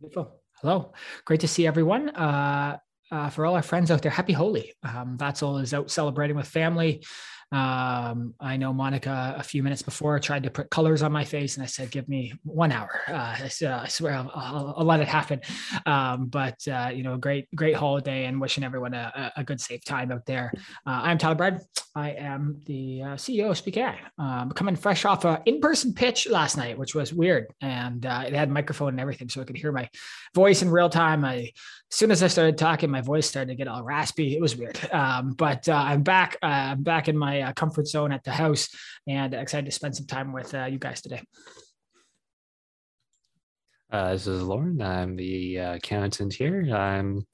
Beautiful. Hello. Great to see everyone. Uh, uh, for all our friends out there, happy Holi. Um, Vatsal is out celebrating with family. Um, I know Monica a few minutes before tried to put colors on my face, and I said, "Give me one hour." Uh, I, swear I'll, I'll, I'll, let it happen. Um, but uh, you know, great, great holiday, and wishing everyone a, a good, safe time out there. Uh, I'm Tyler Bryden. I am the uh, CEO of Speak AI. Um, coming fresh off a in-person pitch last night, which was weird, and uh, it had microphone and everything, so I could hear my voice in real time. I, as soon as I started talking, my voice started to get all raspy. It was weird, um, but uh, I'm back. I'm back in my uh, comfort zone at the house and excited to spend some time with uh, you guys today. Uh, this is Lauren. I'm the uh, accountant here. I'm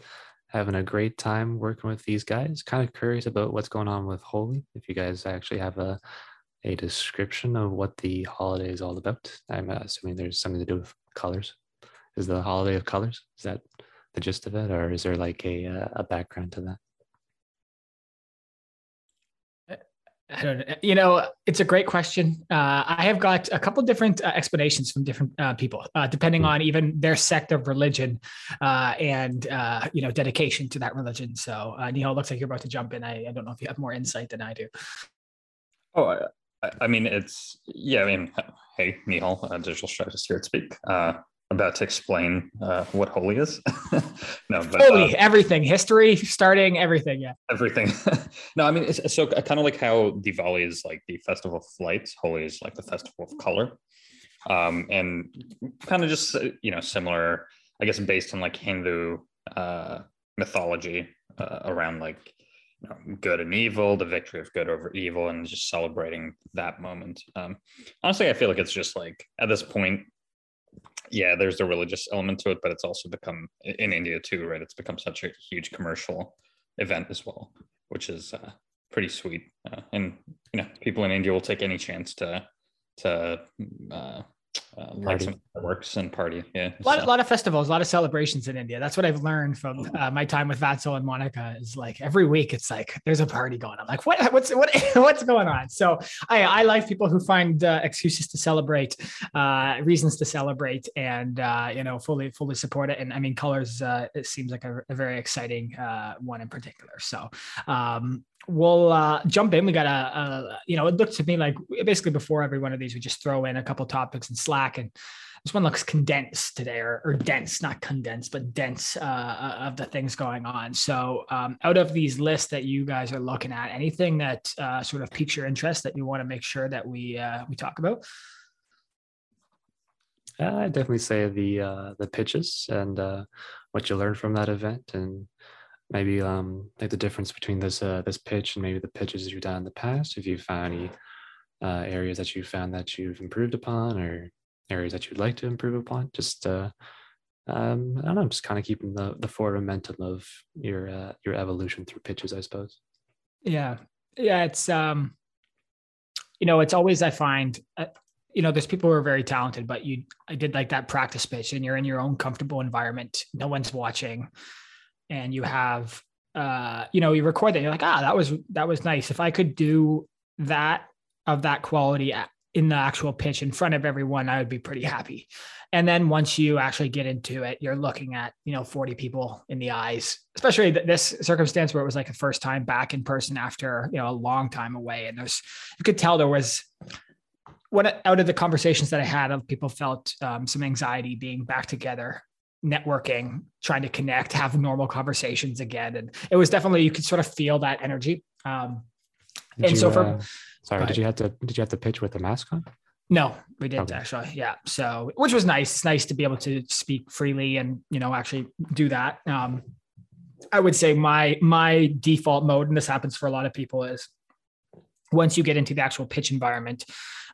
having a great time working with these guys. Kind of curious about what's going on with Holi. If you guys actually have a a description of what the holiday is all about, I'm assuming there's something to do with colors. Is the holiday of colors? Is that the gist of it, or is there like a uh, a background to that? I don't know. You know, it's a great question. Uh, I have got a couple different uh, explanations from different uh, people, uh, depending on even their sect of religion uh, and uh, you know dedication to that religion. So, Neil, looks like you're about to jump in. I, I, don't know if you have more insight than I do. Oh, I, I mean, it's yeah. I mean, hey, Neil, digital strategist here at Speak about to explain uh, what Holi is. no, but Holi, uh, everything, history, starting, everything. Yeah, everything. no, I mean, it's, so kind of like how Diwali is like the festival of lights. Holi is like the festival of color, um, and kind of just you know similar, I guess, based on like Hindu uh, mythology uh, around like you know, good and evil, the victory of good over evil, and just celebrating that moment. Um, honestly, I feel like it's just like at this point yeah, there's a religious element to it, but it's also become in India too, right? It's become such a huge commercial event as well, which is uh, pretty sweet. Uh, and you know, people in India will take any chance to to uh, uh, like some works and party. Yeah, a lot, so. lot of festivals, a lot of celebrations in India. That's what I've learned from uh, my time with Vatsal and Monica. Is like every week, it's like there's a party going on. Like what, what's what, what's going on? So I, I like people who find uh, excuses to celebrate, uh, reasons to celebrate, and uh, you know, fully fully support it. And I mean, colors. Uh, it seems like a, a very exciting uh, one in particular. So um, we'll uh, jump in. We got a, a, you know, it looked to me like basically before every one of these, we just throw in a couple topics in Slack, and this one looks condensed today, or, or dense, not condensed, but dense uh, uh, of the things going on. So, um, out of these lists that you guys are looking at, anything that uh, sort of piques your interest that you want to make sure that we uh, we talk about? I definitely say the uh, the pitches and uh, what you learned from that event and maybe um, like the difference between this uh, this pitch and maybe the pitches you've done in the past. If you found any uh, areas that you found that you've improved upon, or areas that you'd like to improve upon, just uh, um, I don't know, just kind of keeping the the forward momentum of your uh, your evolution through pitches, I suppose. Yeah, yeah, it's um, you know, it's always I find. Uh, you know, there's people who are very talented, but you, I did like that practice pitch, and you're in your own comfortable environment. No one's watching and you have uh you know you record that you're like ah that was that was nice. If i could do that of that quality in the actual pitch in front of everyone i would be pretty happy. And then once you actually get into it you're looking at you know 40 people in the eyes especially this circumstance where it was like a first time back in person after you know a long time away and there's you could tell there was what out of the conversations that i had of people felt um, some anxiety being back together networking, trying to connect, have normal conversations again. And it was definitely, you could sort of feel that energy. Um, and you, so for, uh, sorry, did you have to, did you have to pitch with the mask on? No, we didn't okay. actually. Yeah. So, which was nice. It's nice to be able to speak freely and, you know, actually do that. Um, I would say my, my default mode, and this happens for a lot of people is once you get into the actual pitch environment,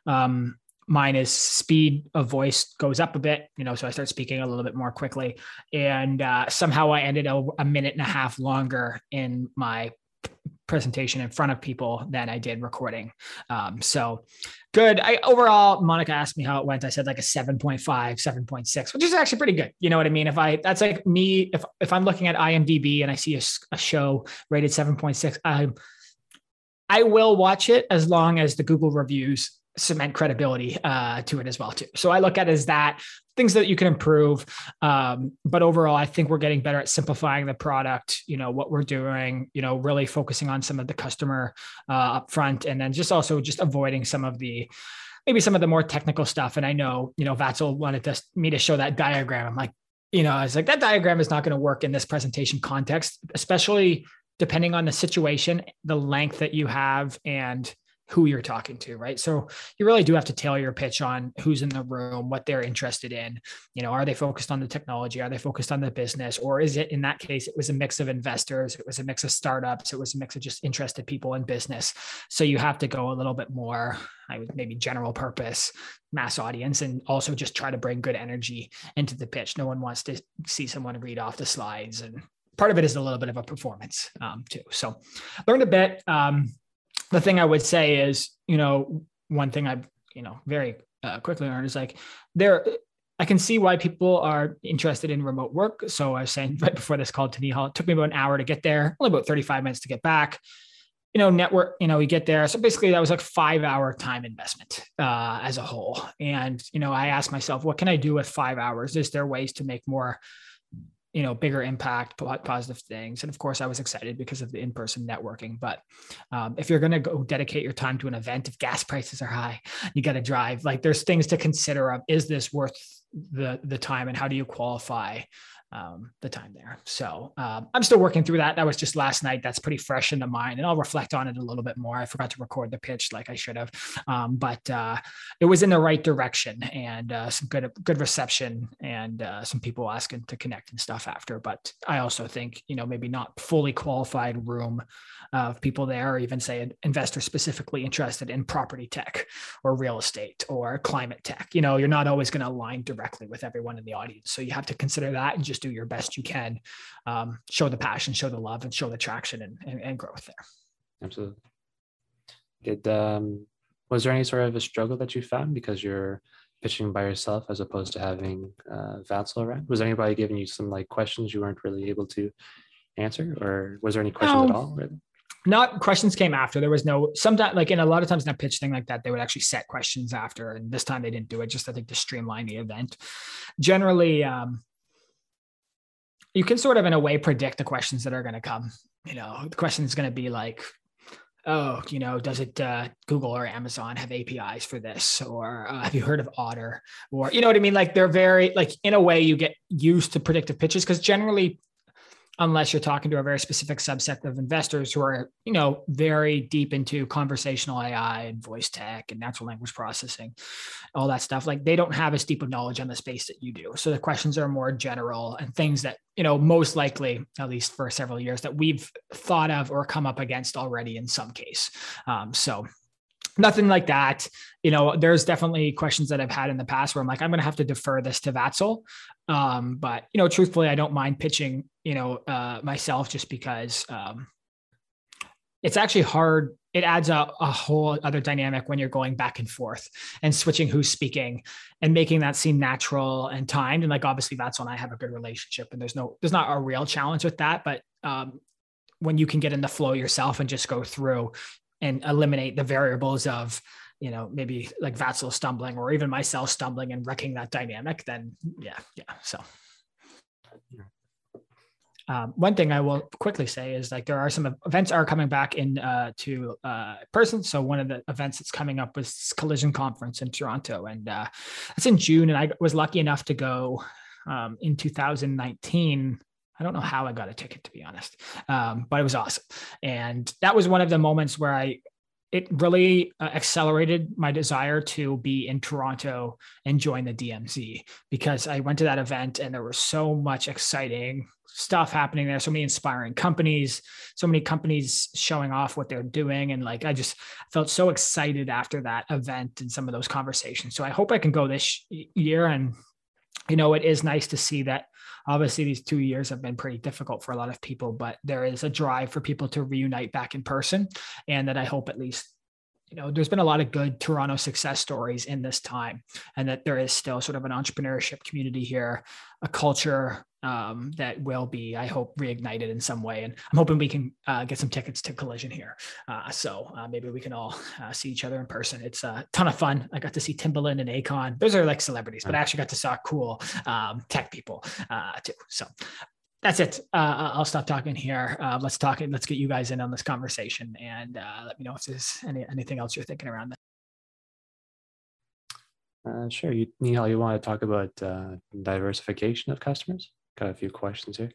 um, mine is speed of voice goes up a bit you know so i start speaking a little bit more quickly. And uh, somehow i ended a, a minute and a half longer in my presentation in front of people than i did recording. Um, so good. I overall monica asked me how it went. I said like a 7.5 7.6 which is actually pretty good. You know what i mean? If i that's like me if if i'm looking at imdb and i see a, a show rated 7.6 i i will watch it as long as the google reviews cement credibility uh, to it as well too. So I look at as that things that you can improve. Um, but overall, I think we're getting better at simplifying the product. You know what we're doing. You know, really focusing on some of the customer uh, up front, and then just also just avoiding some of the maybe some of the more technical stuff. And I know you know Vatsal wanted to, me to show that diagram. I'm like, you know, I was like, that diagram is not going to work in this presentation context, especially depending on the situation, the length that you have, and who you're talking to, right? So you really do have to tailor your pitch on who's in the room, what they're interested in. You know, are they focused on the technology? Are they focused on the business? Or is it in that case, it was a mix of investors, it was a mix of startups, it was a mix of just interested people in business. So you have to go a little bit more, I would maybe general purpose, mass audience, and also just try to bring good energy into the pitch. No one wants to see someone read off the slides and part of it is a little bit of a performance um, too. So learned a bit. Um, the thing I would say is, you know, one thing I've, you know, very uh, quickly learned is like there, I can see why people are interested in remote work. So I was saying right before this call to Nihal, it took me about an hour to get there, only about 35 minutes to get back. You know, network, you know, we get there. So basically that was like five hour time investment uh, as a whole. And, you know, I asked myself, what can I do with five hours? Is there ways to make more you know bigger impact positive things. And of course i was excited because of the in-person networking. But um, if you're going to go dedicate your time to an event if gas prices are high you got to drive. Like there's things to consider of is this worth the the time and how do you qualify um, the time there. So um, I'm still working through that. That was just last night. That's pretty fresh in the mind, and I'll reflect on it a little bit more. I forgot to record the pitch like I should have, um, but uh, it was in the right direction and uh, some good good reception and uh, some people asking to connect and stuff after. But I also think you know maybe not fully qualified room of people there, or even say an investor specifically interested in property tech or real estate or climate tech. You know, you're not always going to align directly with everyone in the audience, so you have to consider that and just do your best you can, um, show the passion, show the love, and show the traction and, and, and growth there. Absolutely. Did um, was there any sort of a struggle that you found because you're pitching by yourself as opposed to having uh, Vatsal around? Was anybody giving you some like questions you weren't really able to answer, or was there any questions no. at all? Really? not questions came after. There was no sometimes like in a lot of times in a pitch thing like that, they would actually set questions after. And this time they didn't do it, just I think to streamline the event. Generally, um, you can sort of in a way predict the questions that are going to come you know the question is going to be like oh you know does it uh, google or amazon have apis for this? Or uh, have you heard of otter? Or you know what i mean? Like they're very like in a way you get used to predictive pitches because generally unless you're talking to a very specific subset of investors who are, you know, very deep into conversational AI and voice tech and natural language processing, all that stuff. Like they don't have as deep of knowledge on the space that you do. So the questions are more general and things that, you know, most likely, at least for several years, that we've thought of or come up against already in some case. Um, so nothing like that. You know, there's definitely questions that I've had in the past where I'm like, I'm going to have to defer this to Vatsal. Um, but you know, truthfully, I don't mind pitching, you know, uh, myself just because um, it's actually hard. It adds a, a whole other dynamic when you're going back and forth and switching who's speaking and making that seem natural and timed. And like obviously that's when I have a good relationship, and there's no there's not a real challenge with that, but um, when you can get in the flow yourself and just go through and eliminate the variables of you know maybe like Vatsal stumbling or even myself stumbling and wrecking that dynamic, then yeah, yeah. So um, one thing I will quickly say is like there are some events are coming back in uh, to uh, person. So one of the events that's coming up was Collision Conference in Toronto, and uh, it's in June. And I was lucky enough to go um, in 2019 I don't know how I got a ticket to be honest, um, but it was awesome. And that was one of the moments where I, it really uh, accelerated my desire to be in Toronto and join the DMZ because I went to that event and there was so much exciting stuff happening there. So many inspiring companies, so many companies showing off what they're doing. And like, I just felt so excited after that event and some of those conversations. So I hope I can go this year. And, you know, it is nice to see that obviously these two years have been pretty difficult for a lot of people, but there is a drive for people to reunite back in person. And that I hope at least you know, there's been a lot of good Toronto success stories in this time, and that there is still sort of an entrepreneurship community here, a culture um, that will be, I hope, reignited in some way. And I'm hoping we can uh, get some tickets to Collision here. Uh, so uh, maybe we can all uh, see each other in person. It's a ton of fun. I got to see Timbaland and Akon. Those are like celebrities, but I actually got to saw cool um, tech people uh, too. So that's it. Uh, I'll stop talking here. Uh, let's talk. Let's get you guys in on this conversation, and uh, let me know if there's any anything else you're thinking around that. Uh, sure. You, Neil, you want to talk about uh, diversification of customers? Got a few questions here.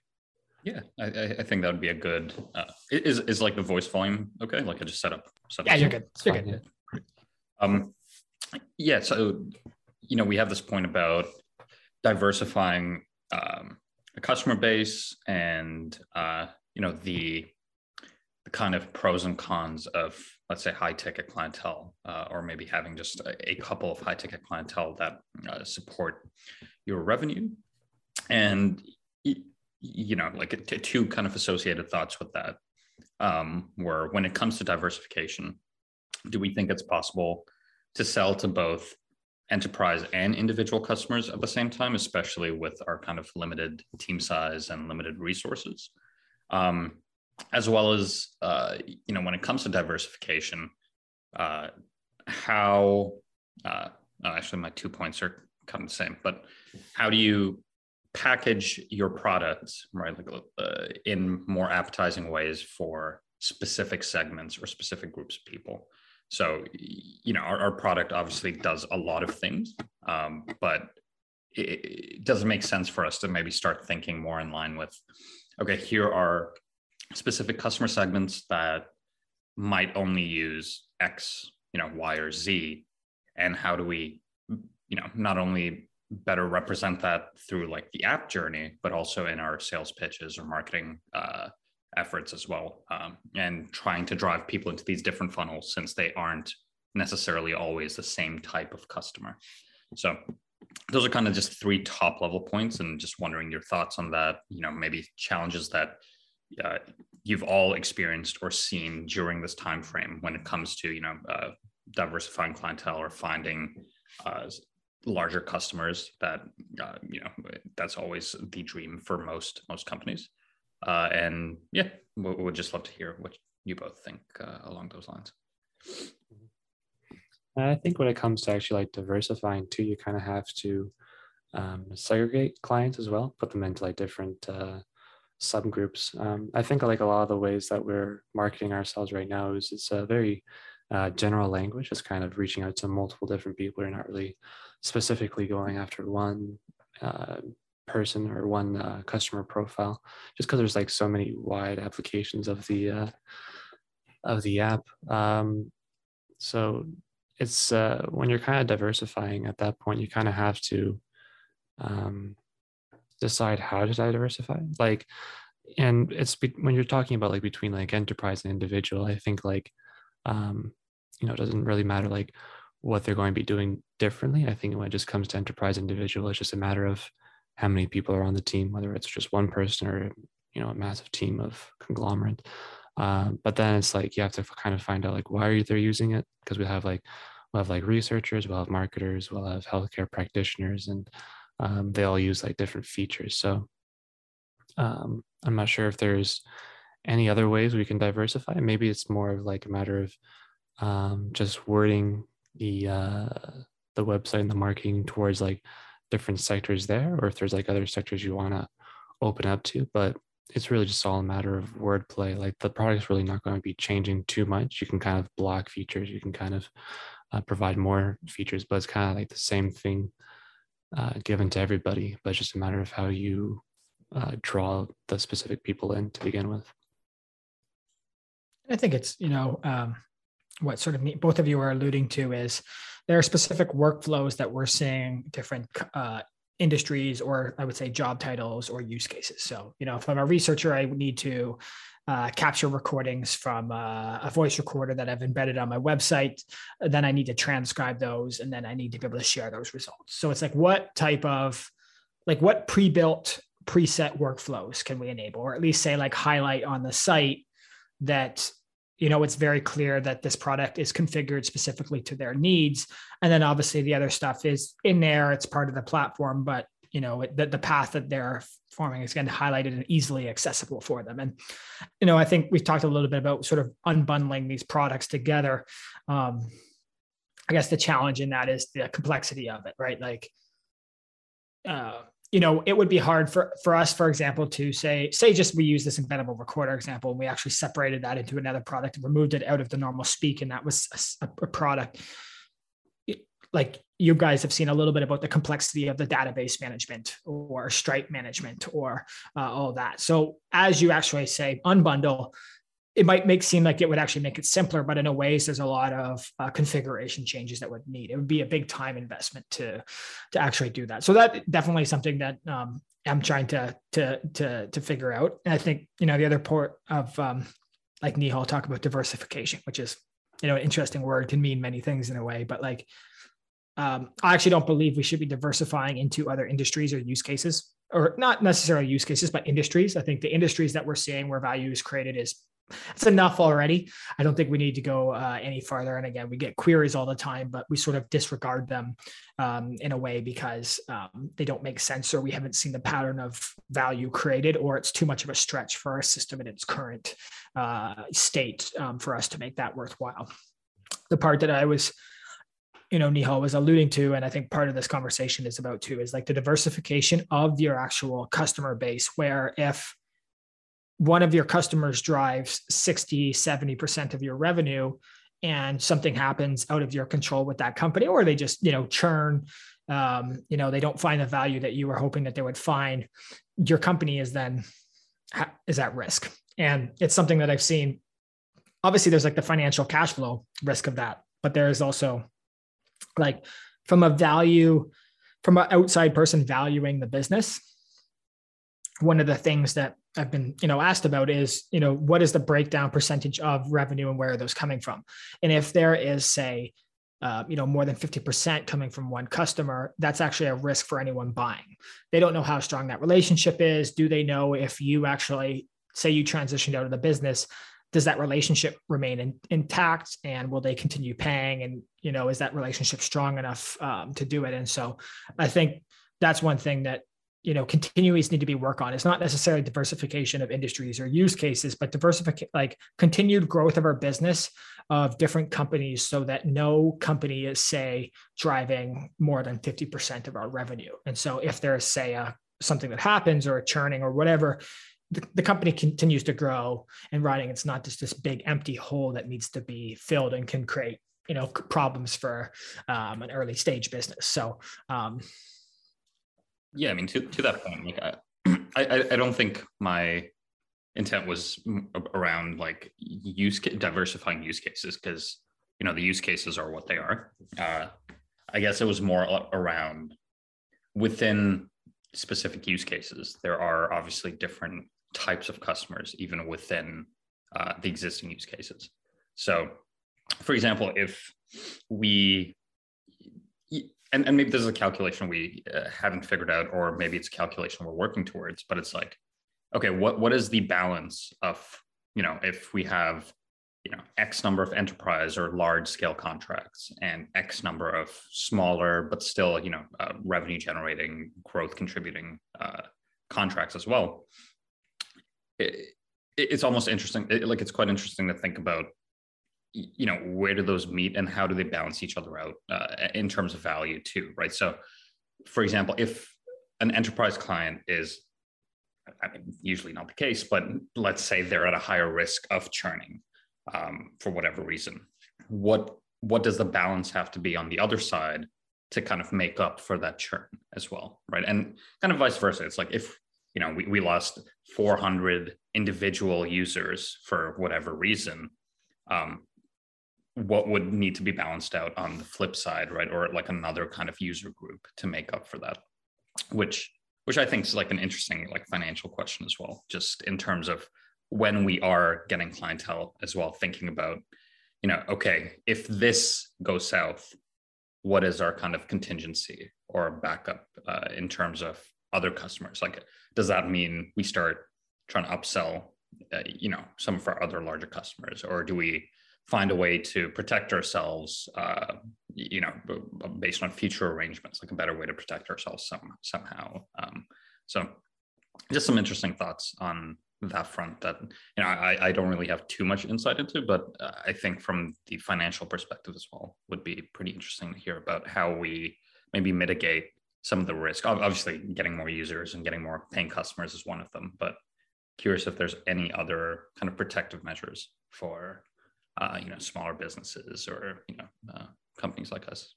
Yeah, I, I think that would be a good. Uh, is is like the voice volume okay? Like I just set up. Set yeah, you're good. You're fine, good. Yeah. Um, yeah. So, you know, we have this point about diversifying um, a customer base and uh, you know the the kind of pros and cons of let's say high ticket clientele uh, or maybe having just a, a, couple of high ticket clientele that uh, support your revenue. And you know like two kind of associated thoughts with that um, were when it comes to diversification do we think it's possible to sell to both enterprise and individual customers at the same time especially with our kind of limited team size and limited resources. Um, as well as uh, you know when it comes to diversification uh, how uh, oh, actually my two points are kind of the same but how do you package your products right like, uh, in more appetizing ways for specific segments or specific groups of people so you know our, our product obviously does a lot of things um, but it, it doesn't make sense for us to maybe start thinking more in line with okay here are specific customer segments that might only use X, you know, Y or Z, and how do we, you know, not only better represent that through like the app journey, but also in our sales pitches or marketing uh, efforts as well, um, and trying to drive people into these different funnels since they aren't necessarily always the same type of customer. So those are kind of just three top level points and just wondering your thoughts on that you know maybe challenges that uh, you've all experienced or seen during this time frame when it comes to you know uh, diversifying clientele or finding uh, larger customers that uh, you know that's always the dream for most most companies uh, and yeah we would just love to hear what you both think uh, along those lines i think when it comes to actually like diversifying too you kind of have to um, segregate clients as well put them into like different subgroups. Um, I think like a lot of the ways that we're marketing ourselves right now is it's a very uh, general language. It's kind of reaching out to multiple different people. You're not really specifically going after one uh, person or one uh, customer profile, just because there's like so many wide applications of the uh, of the app. Um, so it's uh, when you're kind of diversifying at that point, you kind of have to um, decide how to diversify like and it's be, when you're talking about like between like enterprise and individual i think like um you know it doesn't really matter like what they're going to be doing differently i think when it just comes to enterprise individual it's just a matter of how many people are on the team whether it's just one person or you know a massive team of conglomerate um, but then it's like you have to kind of find out like why are they using it because we have like we'll have like researchers we'll have marketers we'll have healthcare practitioners and um, they all use like different features. So um, I'm not sure if there's any other ways we can diversify. Maybe it's more of like a matter of um, just wording the uh, the website and the marketing towards like different sectors there, or if there's like other sectors you want to open up to. But it's really just all a matter of wordplay. Like the product's really not going to be changing too much. You can kind of block features. You can kind of uh, provide more features, but it's kind of like the same thing uh, given to everybody, but it's just a matter of how you uh, draw the specific people in to begin with. I think it's, you know, um, what sort of both of you are alluding to is there are specific workflows that we're seeing different uh, industries or I would say job titles or use cases. So, you know, if I'm a researcher, I need to uh, capture recordings from uh, a voice recorder that I've embedded on my website. Then I need to transcribe those, and then I need to be able to share those results. So it's like, what type of, like, what pre-built preset workflows can we enable, or at least say like highlight on the site that you know it's very clear that this product is configured specifically to their needs. And then obviously the other stuff is in there it's part of the platform but you know the, the path that they're forming is again highlighted and easily accessible for them. And you know i think we've talked a little bit about sort of unbundling these products together. Um, i guess the challenge in that is the complexity of it right? Like uh, you know it would be hard for for us for example to say say just we use this embeddable recorder example and we actually separated that into another product and removed it out of the normal speak and that was a, a product. Like you guys have seen a little bit about the complexity of the database management or stripe management or uh, all that. So as you actually say unbundle it might make seem like it would actually make it simpler, but in a ways, there's a lot of uh, configuration changes that would need. It would be a big time investment to to actually do that. So that definitely something that um, I'm trying to to to to figure out. And I think you know the other part of um, like Nihal talk about diversification, which is you know an interesting word can mean many things in a way, but like um, I actually don't believe we should be diversifying into other industries or use cases, or not necessarily use cases, but industries. I think the industries that we're seeing where value is created is it's enough already. I don't think we need to go uh, any farther. And again, we get queries all the time, but we sort of disregard them um, in a way because um, they don't make sense or we haven't seen the pattern of value created or it's too much of a stretch for our system in its current uh, state um, for us to make that worthwhile. The part that I was you know Nihal was alluding to, and I think part of this conversation is about too, is like the diversification of your actual customer base. Where if one of your customers drives 60 70% of your revenue and something happens out of your control with that company or they just you know churn um, you know they don't find the value that you were hoping that they would find your company is then is at risk. And it's something that i've seen. Obviously there's like the financial cash flow risk of that but there is also like from a value from an outside person valuing the business one of the things that I've been, you know, asked about is, you know, what is the breakdown percentage of revenue and where are those coming from? And if there is, say, uh, you know, more than 50% coming from one customer, that's actually a risk for anyone buying. They don't know how strong that relationship is. Do they know if you actually say you transitioned out of the business, does that relationship remain in, intact and will they continue paying? And, you know, is that relationship strong enough um, to do it? And so I think that's one thing that you know continuous need to be work on. It's not necessarily diversification of industries or use cases but diversification like continued growth of our business of different companies so that no company is say driving more than 50% of our revenue. And so if there's say a something that happens or a churning or whatever the, the company continues to grow and riding it's not just this big empty hole that needs to be filled and can create you know problems for um, an early stage business. So um, yeah, I mean, to, to that point, like I, I, I don't think my intent was around like use diversifying use cases because you know the use cases are what they are. Uh, I guess it was more around within specific use cases. There are obviously different types of customers even within uh, the existing use cases. So, for example, if we and, and maybe this is a calculation we uh, haven't figured out or maybe it's a calculation we're working towards but it's like okay what what is the balance of you know if we have you know x number of enterprise or large scale contracts and x number of smaller but still you know uh, revenue generating growth contributing uh, contracts as well it, it's almost interesting it, like it's quite interesting to think about you know where do those meet and how do they balance each other out uh, in terms of value too right? So for example if an enterprise client is I mean, usually not the case but let's say they're at a higher risk of churning um, for whatever reason what what does the balance have to be on the other side to kind of make up for that churn as well right? And kind of vice versa it's like if you know we, we lost 400 individual users for whatever reason um, what would need to be balanced out on the flip side right? Or like another kind of user group to make up for that which which i think is like an interesting like financial question as well just in terms of when we are getting clientele as well thinking about you know okay if this goes south what is our kind of contingency or backup uh, in terms of other customers? Like does that mean we start trying to upsell uh, you know some of our other larger customers or do we find a way to protect ourselves, uh, you know, based on future arrangements, like a better way to protect ourselves some, somehow. Um, so just some interesting thoughts on that front that, you know, I, I don't really have too much insight into, but uh, I think from the financial perspective as well would be pretty interesting to hear about how we maybe mitigate some of the risk. Obviously, getting more users and getting more paying customers is one of them, but curious if there's any other kind of protective measures for uh, you know smaller businesses or you know uh, companies like us.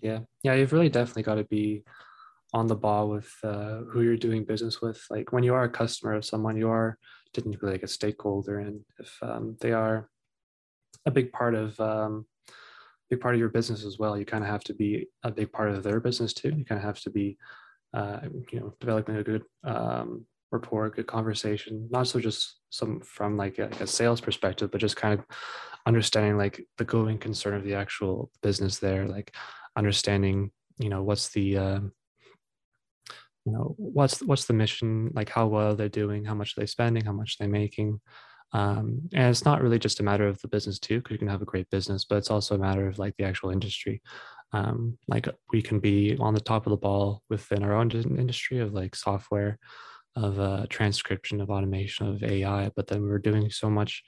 Yeah. Yeah you've really definitely got to be on the ball with uh, who you're doing business with. Like when you are a customer of someone you are technically like a stakeholder and if um, they are a big part of um, big part of your business as well you kind of have to be a big part of their business too. You kind of have to be uh, you know developing a good um, rapport, good conversation, not so just some from like a, a, sales perspective, but just kind of understanding like the going concern of the actual business there, like understanding, you know, what's the, uh, you know, what's what's the mission, like how well they're doing, how much are they spending, how much they're making. Um, and it's not really just a matter of the business too, because you can have a great business, but it's also a matter of like the actual industry. Um, like we can be on the top of the ball within our own industry of like software, of uh, transcription, of automation, of AI, but then we're doing so much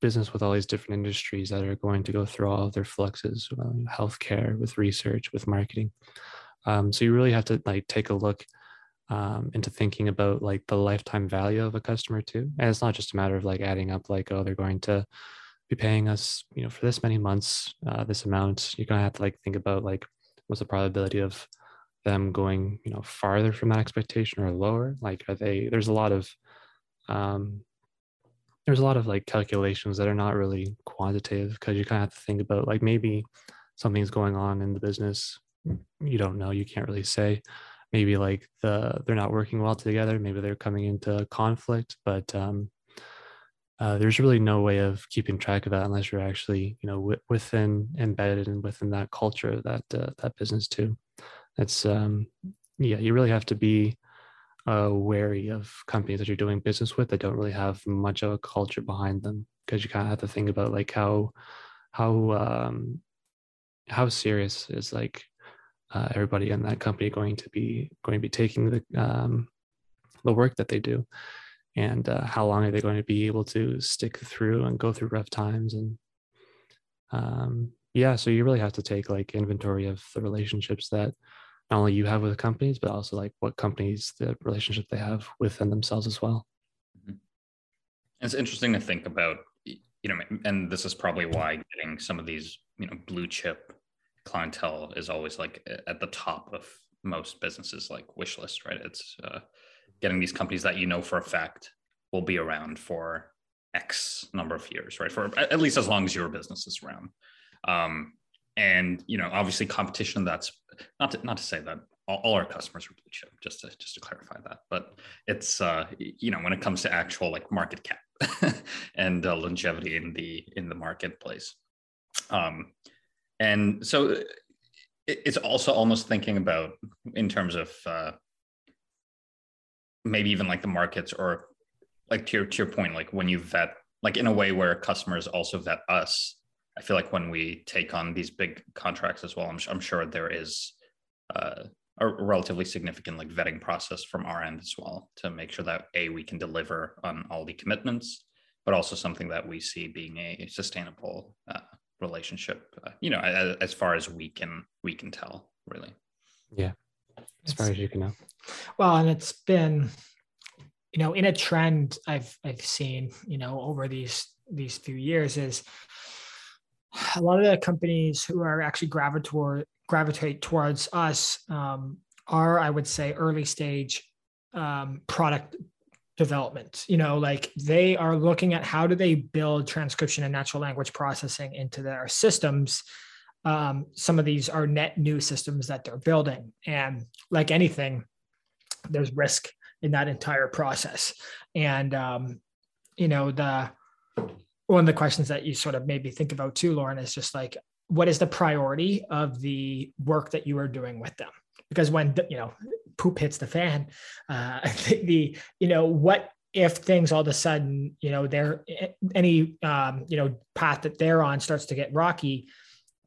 business with all these different industries that are going to go through all of their fluxes, uh, healthcare, with research, with marketing. Um, so you really have to like take a look um, into thinking about like the lifetime value of a customer too. And it's not just a matter of like adding up like, oh, they're going to be paying us, you know, for this many months, uh, this amount. You're gonna have to like think about like what's the probability of them going you know farther from that expectation or lower? Like are they there's a lot of um there's a lot of like calculations that are not really quantitative because you kind of have to think about like maybe something's going on in the business you don't know you can't really say. Maybe like the they're not working well together maybe they're coming into conflict but um uh, there's really no way of keeping track of that unless you're actually you know w- within embedded and within that culture that uh, that business too it's um, yeah, you really have to be uh, wary of companies that you're doing business with that don't really have much of a culture behind them because you kind of have to think about like how how um, how serious is like uh, everybody in that company going to be going to be taking the um, the work that they do? And uh, how long are they going to be able to stick through and go through rough times? And um, yeah so you really have to take like inventory of the relationships that not only you have with companies, but also like what companies, the relationship they have within themselves as well. Mm-hmm. It's interesting to think about, you know, and this is probably why getting some of these, you know, blue chip clientele is always like at the top of most businesses like wish list, right? It's uh, getting these companies that you know for a fact will be around for X number of years, right? For at least as long as your business is around. Um, and you know obviously competition that's not to, not to say that all, all our customers are blue chip just to just to clarify that but it's uh you know when it comes to actual like market cap and uh, longevity in the in the marketplace. Um and so it, it's also almost thinking about in terms of uh maybe even like the markets or like to your to your point like when you vet like in a way where customers also vet us I feel like when we take on these big contracts as well, I'm, I'm sure there is uh, a relatively significant like vetting process from our end as well to make sure that a we can deliver on all the commitments, but also something that we see being a sustainable uh, relationship. Uh, you know, as, as, far as we can we can tell, really. Yeah, as it's, far as you can know. Well, and it's been, you know, in a trend I've I've seen, you know, over these these few years is a lot of the companies who are actually gravitate gravitate towards us um, are, I would say, early stage um, product development. You know, like they are looking at how do they build transcription and natural language processing into their systems. Um, some of these are net new systems that they're building, and like anything, there's risk in that entire process. And um, you know the one of the questions that you sort of maybe think about too, Lauren, is just like, what is the priority of the work that you are doing with them? Because when you know poop hits the fan, uh, the you know what if things all of a sudden, you know, they're any um, you know path that they're on starts to get rocky,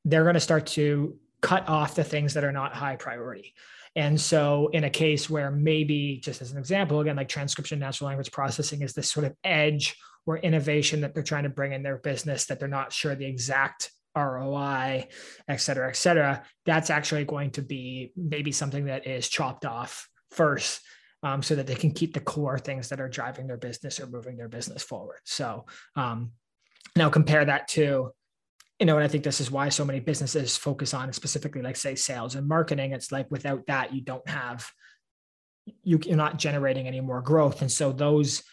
they're going to start to cut off the things that are not high priority. And so, in a case where maybe, just as an example, again, like transcription, natural language processing is this sort of edge or innovation that they're trying to bring in their business that they're not sure the exact ROI, et cetera, et cetera, that's actually going to be maybe something that is chopped off first um, so that they can keep the core things that are driving their business or moving their business forward. So um, now compare that to you know, and I think this is why so many businesses focus on specifically, like say, sales and marketing. It's like without that, you don't have, you, you're not generating any more growth, and so those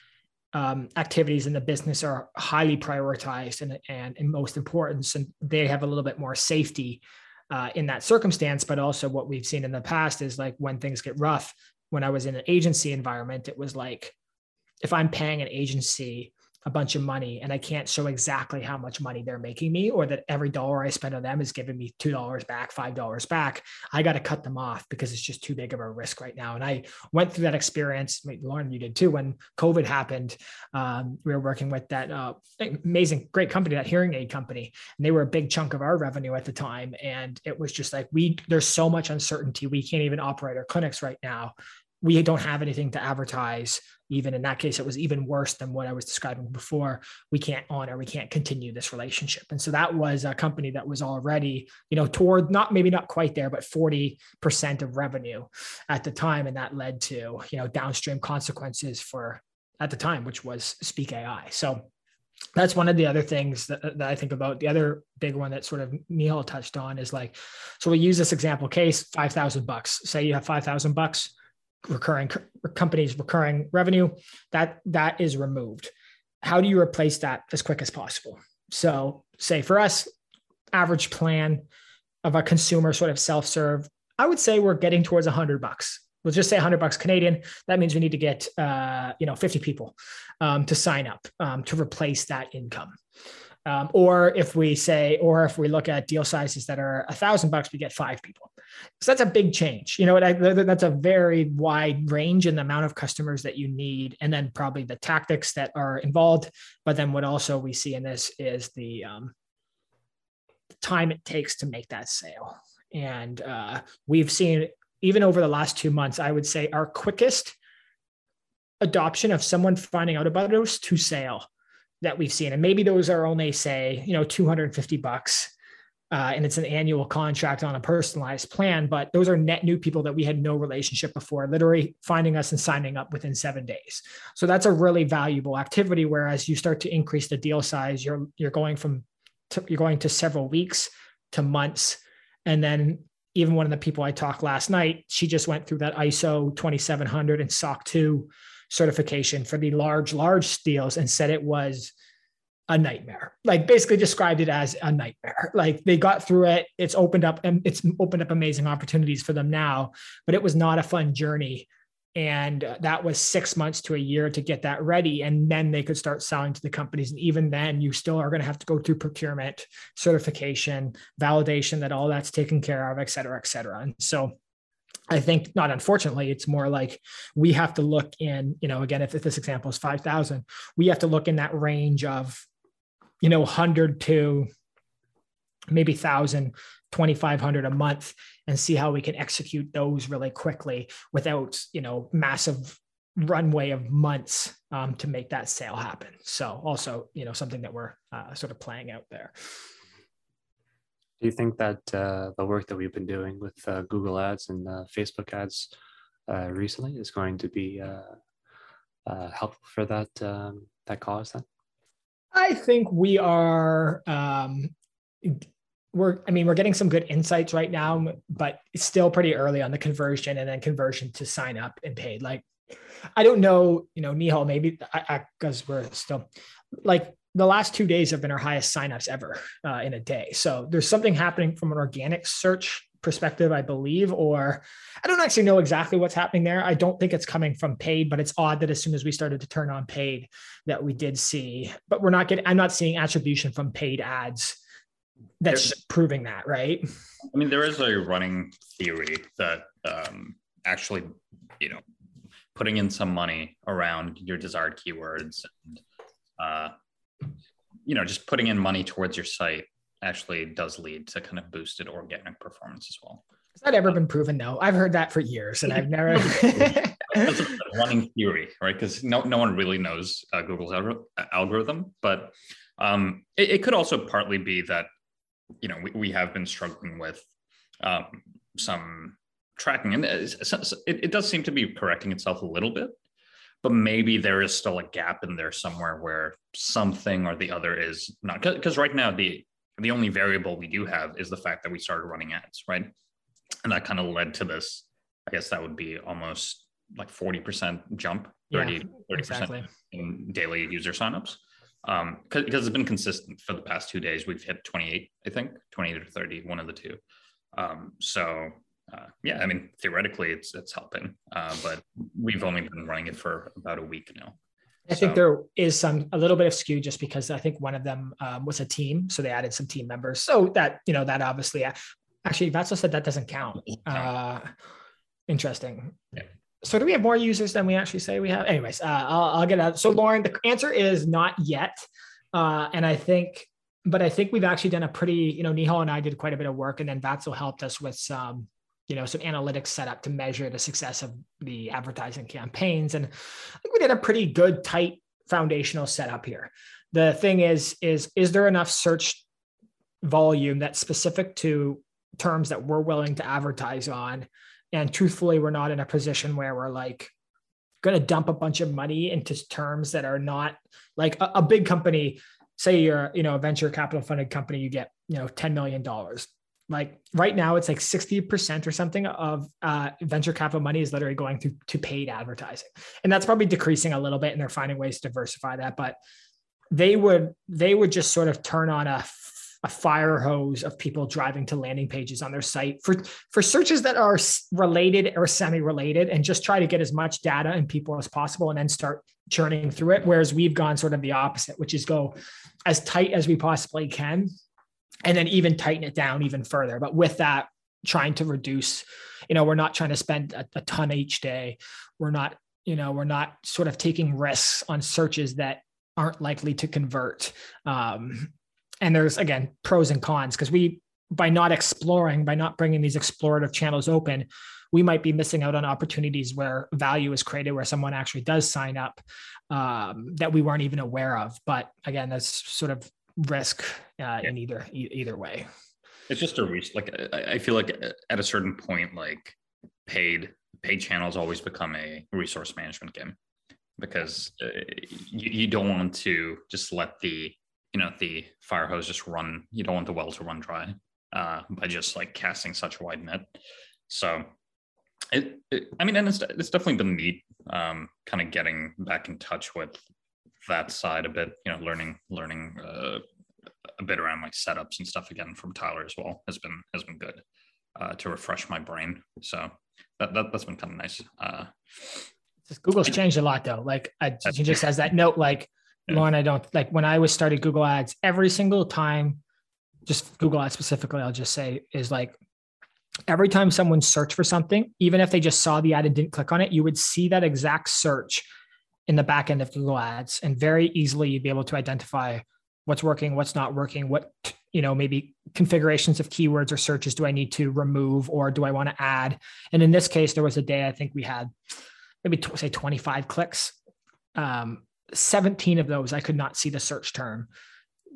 um, activities in the business are highly prioritized and and in most importance, and they have a little bit more safety uh, in that circumstance. But also, what we've seen in the past is like when things get rough. When I was in an agency environment, it was like if I'm paying an agency a bunch of money and I can't show exactly how much money they're making me or that every dollar I spend on them is giving me $2 back, $5 back, I got to cut them off because it's just too big of a risk right now. And I went through that experience. Lauren, you did too. When COVID happened, um, we were working with that uh, amazing, great company, that hearing aid company, and they were a big chunk of our revenue at the time. And it was just like, we, there's so much uncertainty. We can't even operate our clinics right now we don't have anything to advertise even in that case it was even worse than what i was describing before. We can't honor we can't continue this relationship. And so that was a company that was already you know toward not maybe not quite there but 40% of revenue at the time. And that led to you know downstream consequences for at the time which was speak ai so that's one of the other things that, that, I think about. The other big one that sort of Neil touched on is like, so we use this example case, 5,000 bucks. Say you have 5,000 bucks recurring companies recurring revenue that that is removed. How do you replace that as quick as possible? So say for us average plan of a consumer sort of self-serve i would say we're getting towards 100 bucks. We'll just say 100 bucks canadian. That means we need to get uh, you know 50 people um, to sign up um, to replace that income um, or if we say, or if we look at deal sizes that are a thousand bucks, we get five people. So that's a big change. You know, that's a very wide range in the amount of customers that you need, and then probably the tactics that are involved. But then what also we see in this is the um, time it takes to make that sale. And uh, we've seen even over the last two months, I would say our quickest adoption of someone finding out about us to sale that we've seen. And maybe those are only say, you know, 250 bucks. Uh, and it's an annual contract on a personalized plan, but those are net new people that we had no relationship before, literally finding us and signing up within seven days. So that's a really valuable activity. Whereas you start to increase the deal size, you're you're going from to, you're going to several weeks to months, and then even one of the people I talked last night, she just went through that ISO 2700 and SOC 2 certification for the large, large deals and said it was a nightmare. Like basically described it as a nightmare. Like they got through it. It's opened up and it's opened up amazing opportunities for them now, but it was not a fun journey. And that was six months to a year to get that ready. And then they could start selling to the companies. And even then, you still are going to have to go through procurement, certification, validation that all that's taken care of, et cetera, et cetera. And so I think not unfortunately, it's more like we have to look in, you know, again, if, if this example is 5,000, we have to look in that range of, you know, 100 to maybe 1,000, 2,500 a month and see how we can execute those really quickly without, you know, massive runway of months um, to make that sale happen. So also, you know, something that we're uh, sort of playing out there. Do you think that uh, the work that we've been doing with uh, Google Ads and uh, Facebook Ads uh, recently is going to be uh, uh, helpful for that um, that cause? Then, I think we are. Um, we're, I mean, we're getting some good insights right now, but it's still pretty early on the conversion and then conversion to sign up and paid. Like, I don't know, you know, Nihal, maybe because we're still like the last two days have been our highest signups ever uh, in a day. So there's something happening from an organic search perspective, I believe, or I don't actually know exactly what's happening there. I don't think it's coming from paid, but it's odd that as soon as we started to turn on paid, that we did see, but we're not getting, I'm not seeing attribution from paid ads that's There's, proving that, right? I mean, there is a running theory that um, actually, you know, putting in some money around your desired keywords and uh, you know just putting in money towards your site actually does lead to kind of boosted organic performance as well. Has that ever been proven though? I've heard that for years and i've never that's a running theory right? Because no, no one really knows uh, google's algorithm but um, it, it, could also partly be that you know we, we have been struggling with um, some tracking and it, it does seem to be correcting itself a little bit but maybe there is still a gap in there somewhere where something or the other is not because right now the the only variable we do have is the fact that we started running ads right? And that kind of led to this i guess that would be almost like 40% jump 30 yeah, 30% exactly. in daily user signups. Um because it's been consistent for the past two days. We've hit 28 i think 28 or 30 one of the two. Um so uh, yeah, I mean, theoretically, it's it's helping, uh, but we've only been running it for about a week now. I so. think there is some a little bit of skew just because I think one of them um, was a team, so they added some team members. So that you know that obviously, actually, Vatsal said that doesn't count. Uh, interesting. Yeah. So do we have more users than we actually say we have? Anyways, uh, I'll, I'll get out. So Lauren, the answer is not yet, uh, and I think, but I think we've actually done a pretty. You know, Nihal and I did quite a bit of work, and then Vatsal helped us with some you know some analytics set up to measure the success of the advertising campaigns. And i think we did a pretty good tight foundational setup here. The thing is is is there enough search volume that's specific to terms that we're willing to advertise on? And truthfully we're not in a position where we're like going to dump a bunch of money into terms that are not like a, a big company say you're you know a venture capital funded company you get you know 10 million dollars like right now it's like 60% or something of uh, venture capital money is literally going to, to paid advertising. And that's probably decreasing a little bit and they're finding ways to diversify that but they would they would just sort of turn on a, a fire hose of people driving to landing pages on their site for for searches that are related or semi-related and just try to get as much data and people as possible and then start churning through it. Whereas we've gone sort of the opposite which is go as tight as we possibly can and then even tighten it down even further. But with that, trying to reduce, you know, we're not trying to spend a, a ton each day. We're not, you know, we're not sort of taking risks on searches that aren't likely to convert. Um, and there's again pros and cons because we by not exploring by not bringing these explorative channels open we might be missing out on opportunities where value is created where someone actually does sign up um, that we weren't even aware of but again that's sort of risk uh, yeah. in either either way. It's just a reach. Like I feel like at a certain point, like paid paid channels always become a resource management game because uh, you, you don't want to just let the you know the fire hose just run. You don't want the well to run dry uh, by just like casting such a wide net. So it, it, I mean, and it's, it's definitely been neat, um, kind of getting back in touch with that side a bit, you know, learning learning uh, a bit around like setups and stuff again from Tyler as well has been has been good uh, to refresh my brain. So that, that has been kind of nice. Uh, Google's changed a lot though. Like I, she just has that note like yeah. Lauren, I don't like when I was started Google Ads every single time, just Google Ads specifically, I'll just say is like every time someone searched for something, even if they just saw the ad and didn't click on it, you would see that exact search in the back end of Google Ads, and very easily you'd be able to identify what's working, what's not working, what you know maybe configurations of keywords or searches do I need to remove or do I want to add? And in this case, there was a day I think we had maybe t- say 25 clicks. Um, 17 of those I could not see the search term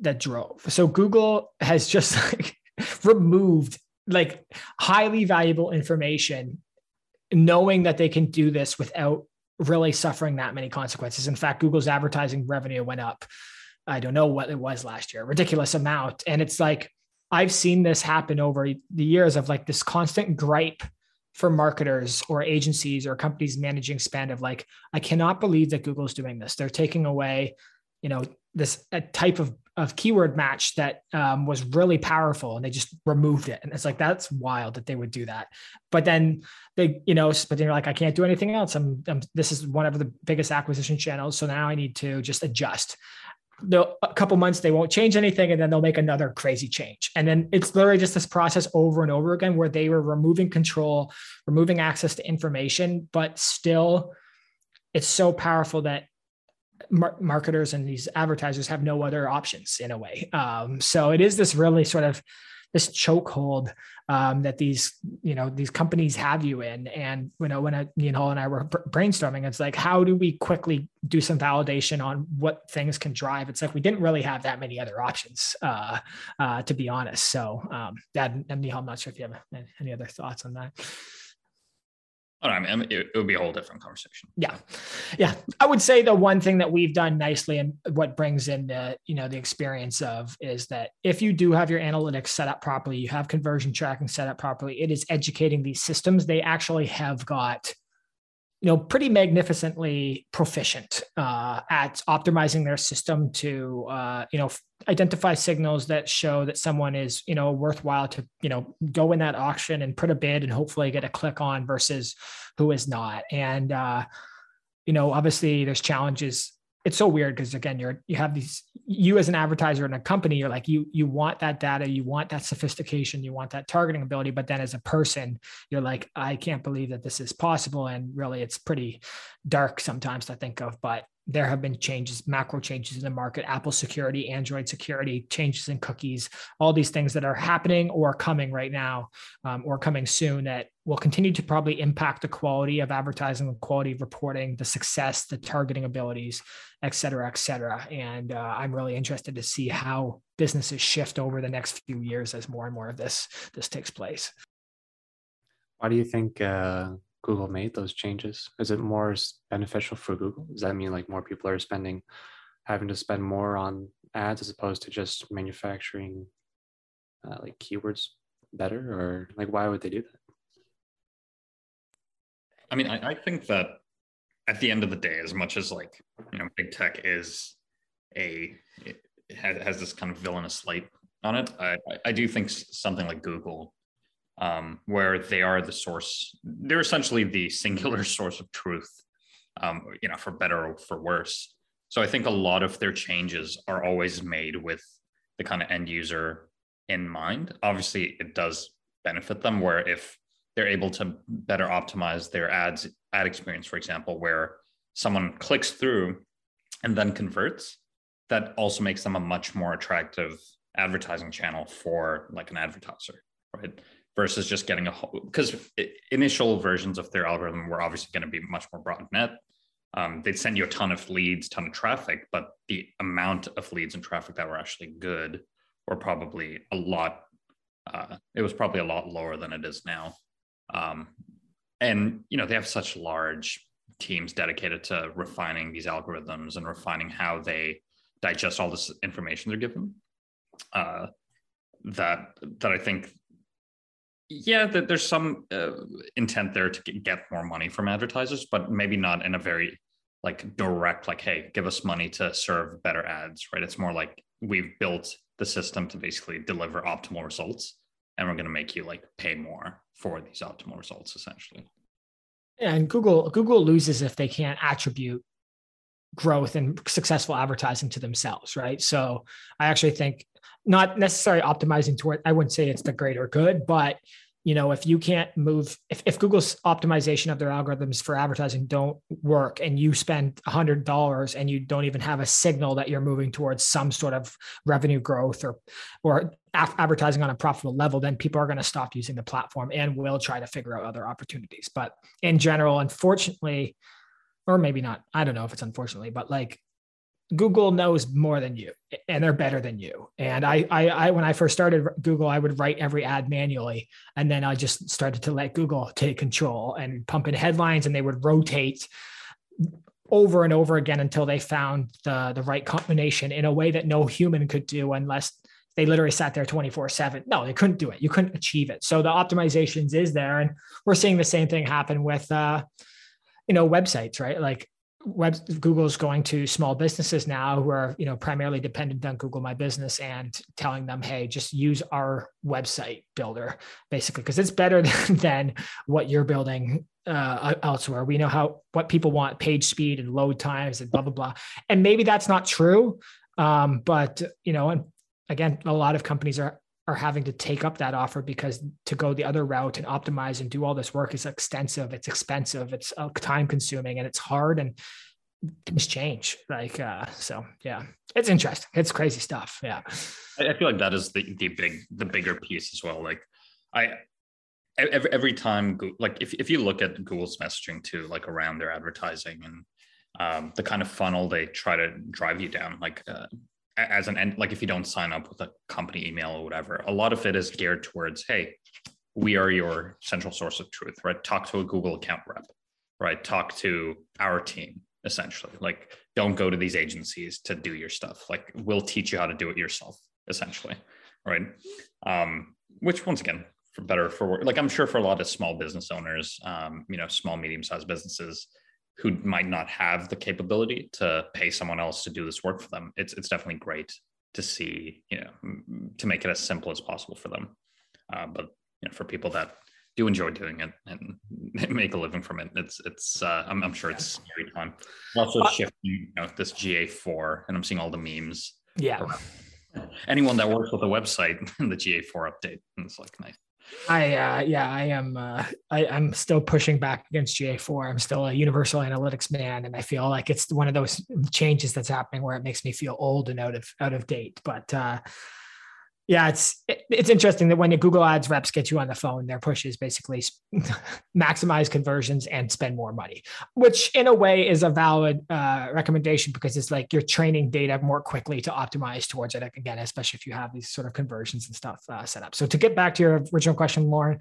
that drove. So Google has just like removed like highly valuable information knowing that they can do this without really suffering that many consequences. In fact, Google's advertising revenue went up. I don't know what it was last year, ridiculous amount. And it's like, I've seen this happen over the years of like this constant gripe for marketers or agencies or companies managing spend of like, I cannot believe that Google's doing this. They're taking away, you know, this type of of keyword match that um, was really powerful and they just removed it. And it's like that's wild that they would do that. But then they you know but they're like i can't do anything else. I'm, I'm, this is one of the biggest acquisition channels so now i need to just adjust. They'll, a couple months they won't change anything and then they'll make another crazy change. And then it's literally just this process over and over again where they were removing control removing access to information but still it's so powerful that mar- marketers and these advertisers have no other options in a way. Um, so it is this really sort of this chokehold um, that these you know these companies have you in. And you know when I, you know and I were brainstorming, it's like how do we quickly do some validation on what things can drive? It's like we didn't really have that many other options, uh, uh, to be honest. So um, that and Neil, I'm not sure if you have any other thoughts on that. Oh, I mean, it, it, would be a whole different conversation. Yeah, yeah. I would say the one thing that we've done nicely and what brings in the you know the experience of is that if you do have your analytics set up properly, you have conversion tracking set up properly, it is educating these systems. They actually have got you know pretty magnificently proficient uh, at optimizing their system to uh, you know identify signals that show that someone is you know worthwhile to you know go in that auction and put a bid and hopefully get a click on versus who is not. And uh, you know obviously there's challenges it's so weird because again you're you have these you as an advertiser in a company you're like you you want that data you want that sophistication you want that targeting ability but then as a person you're like i can't believe that this is possible and really it's pretty dark sometimes to think of but there have been changes, macro changes in the market, Apple security, Android security, changes in cookies, all these things that are happening or coming right now um, or coming soon that will continue to probably impact the quality of advertising, the quality of reporting, the success, the targeting abilities, et cetera, et cetera. And uh, I'm really interested to see how businesses shift over the next few years as more and more of this this takes place. Why do you think uh, Google made those changes? Is it more beneficial for Google? Does that mean like more people are spending, having to spend more on ads as opposed to just manufacturing uh, like keywords better, or like why would they do that? I mean, I, I think that at the end of the day, as much as like you know, big tech is a has, has this kind of villainous light on it, I, I do think something like Google um, where they are the source. They're essentially the singular source of truth, um, you know, for better or for worse. So I think a lot of their changes are always made with the kind of end user in mind. Obviously, it does benefit them where if they're able to better optimize their ads ad experience, for example, where someone clicks through and then converts, that also makes them a much more attractive advertising channel for like an advertiser, right? versus just getting a whole because initial versions of their algorithm were obviously going to be much more broad net. Um, they'd send you a ton of leads, ton of traffic, but the amount of leads and traffic that were actually good were probably a lot. Uh, it was probably a lot lower than it is now. Um, and you know they have such large teams dedicated to refining these algorithms and refining how they digest all this information they're given. Uh, that that I think yeah that there's some uh, intent there to get more money from advertisers but maybe not in a very like direct like hey give us money to serve better ads right it's more like we've built the system to basically deliver optimal results and we're going to make you like pay more for these optimal results essentially. And google google loses if they can't attribute growth and successful advertising to themselves right? So i actually think not necessarily optimizing toward i wouldn't say it's the greater good but you know if you can't move if, if google's optimization of their algorithms for advertising don't work and you spend $100 and you don't even have a signal that you're moving towards some sort of revenue growth or or advertising on a profitable level then people are going to stop using the platform and will try to figure out other opportunities. But in general unfortunately or maybe not i don't know if it's unfortunately but like Google knows more than you and they're better than you. And I, I, I, when I first started Google, I would write every ad manually. And then I just started to let Google take control and pump in headlines and they would rotate over and over again until they found the, the right combination in a way that no human could do unless they literally sat there 24 seven. No, they couldn't do it. You couldn't achieve it. So the optimizations is there. And we're seeing the same thing happen with, uh, you know, websites, right? Like web google's going to small businesses now who are you know primarily dependent on google my business and telling them hey just use our website builder basically because it's better than, what you're building uh, elsewhere. We know how what people want page speed and load times and blah blah blah. And maybe that's not true um, but you know and again a lot of companies are are having to take up that offer because to go the other route and optimize and do all this work is extensive, it's expensive, it's uh, time consuming, and it's hard and things change. Like uh, so, yeah, it's interesting. It's crazy stuff. Yeah, I feel like that is the the big the bigger piece as well. Like I every, every time like if, if you look at google's messaging too like around their advertising and um, the kind of funnel they try to drive you down like uh, as an end like if you don't sign up with a company email or whatever a lot of it is geared towards hey we are your central source of truth right? Talk to a google account rep right? Talk to our team essentially. Like don't go to these agencies to do your stuff. Like we'll teach you how to do it yourself essentially right? Um, which once again for better for like i'm sure for a lot of small business owners um, you know small medium sized businesses who might not have the capability to pay someone else to do this work for them. It's it's definitely great to see you know to make it as simple as possible for them. Uh, but you know for people that do enjoy doing it and make a living from it it's it's uh, I'm, I'm sure it's very fun also uh, shifting you know this ga4 and i'm seeing all the memes yeah. anyone that works with a website in the ga4 update and it's like nice I uh, yeah, I am. Uh, I, I'm still pushing back against GA4. I'm still a Universal Analytics man, and I feel like it's one of those changes that's happening where it makes me feel old and out of out of date. But uh, yeah, it's it, it's interesting that when the Google Ads reps get you on the phone, their push is basically maximize conversions and spend more money, which in a way is a valid uh, recommendation because it's like you're training data more quickly to optimize towards it. Again, especially if you have these sort of conversions and stuff uh, set up. So to get back to your original question, Lauren,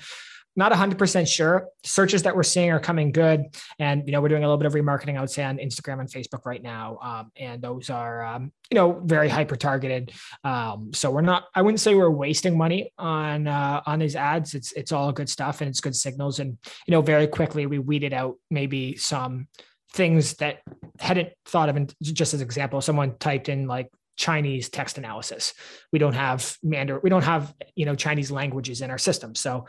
not 100% sure. Searches that we're seeing are coming good. And, you know, we're doing a little bit of remarketing, I would say, on Instagram and Facebook right now. Um, and those are, um, you know, very hyper targeted. Um, so we're not, I wouldn't say we're wasting money on, uh, on these ads. It's, it's all good stuff and it's good signals. And, you know, very quickly we weeded out maybe some things that hadn't thought of. And just as example, someone typed in like Chinese text analysis. We don't have Mandarin, we don't have, you know, Chinese languages in our system. So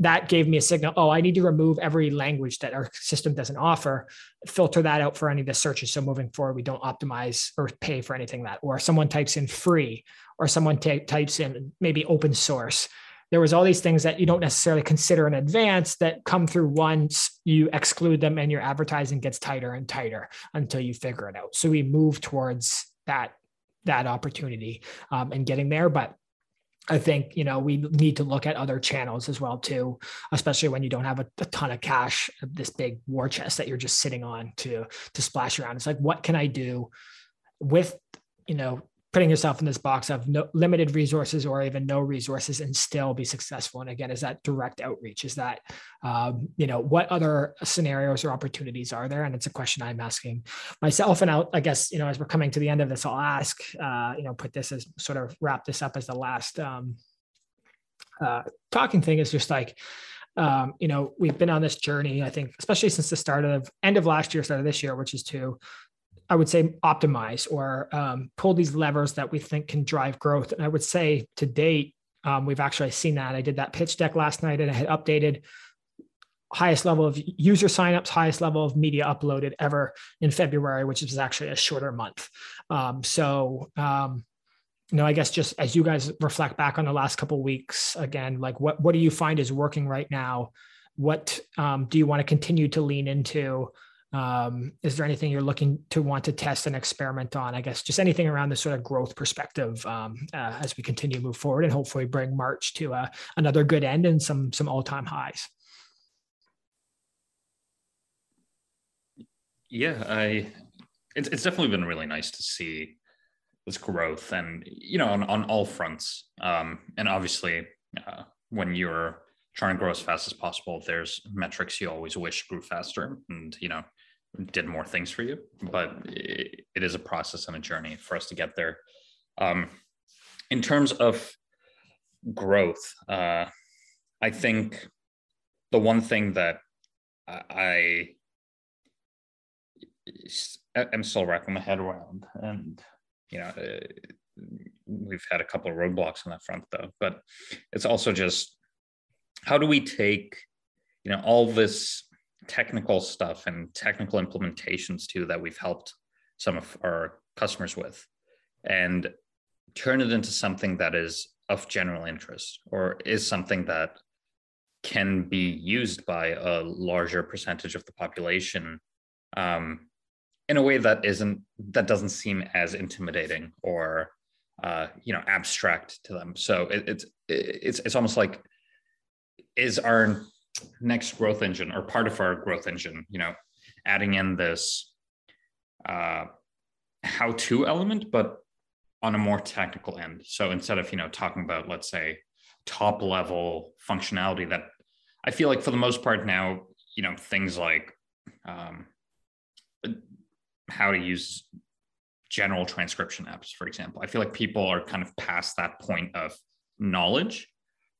that gave me a signal oh i need to remove every language that our system doesn't offer filter that out for any of the searches. So moving forward we don't optimize or pay for anything that or someone types in free or someone t- types in maybe open source. There was all these things that you don't necessarily consider in advance that come through once you exclude them and your advertising gets tighter and tighter until you figure it out. So we move towards that that opportunity um, and getting there but I think you know we need to look at other channels as well too, especially when you don't have a, a, ton of cash, this big war chest that you're just sitting on to to splash around. It's like what can I do with you know putting yourself in this box of no, limited resources or even no resources and still be successful. And again is that direct outreach? Is that um, you know what other scenarios or opportunities are there? And it's a question i'm asking myself. And I'll, i guess you know as we're coming to the end of this i'll ask uh, you know put this as sort of wrap this up as the last um, uh, talking thing is just like um, you know, we've been on this journey, I think, especially since the start of end of last year, start of this year, which is to I would say optimize or um, pull these levers that we think can drive growth. And I would say to date, um, we've actually seen that. I did that pitch deck last night and I had updated highest level of user signups, highest level of media uploaded ever in February, which is actually a shorter month. Um, so, um, you know, I guess just as you guys reflect back on the last couple weeks, again, like what what do you find is working right now? What um, do you want to continue to lean into? Um, is there anything you're looking to want to test and experiment on? I guess just anything around the sort of growth perspective um, uh, as we continue to move forward and hopefully bring March to uh, another good end and some some all time highs. Yeah, I it's it's definitely been really nice to see this growth and you know on, on all fronts. Um, and obviously, uh, when you're trying to grow as fast as possible, there's metrics you always wish grew faster, and you know did more things for you, but it, it is a process and a journey for us to get there. Um, in terms of growth, uh, I think the one thing that I am still wrapping my head around, and you know, uh, we've had a couple of roadblocks on that front though, but it's also just how do we take, you know, all this technical stuff and technical implementations too that we've helped some of our customers with and turn it into something that is of general interest or is something that can be used by a larger percentage of the population um, in a way that isn't that doesn't seem as intimidating or uh, you know abstract to them. So it, it's it's it's almost like is our next growth engine or part of our growth engine, you know, adding in this uh, how-to element, but on a more technical end. So instead of you know talking about let's say top level functionality that I feel like for the most part now, you know, things like um, how to use general transcription apps, for example. I feel like people are kind of past that point of knowledge.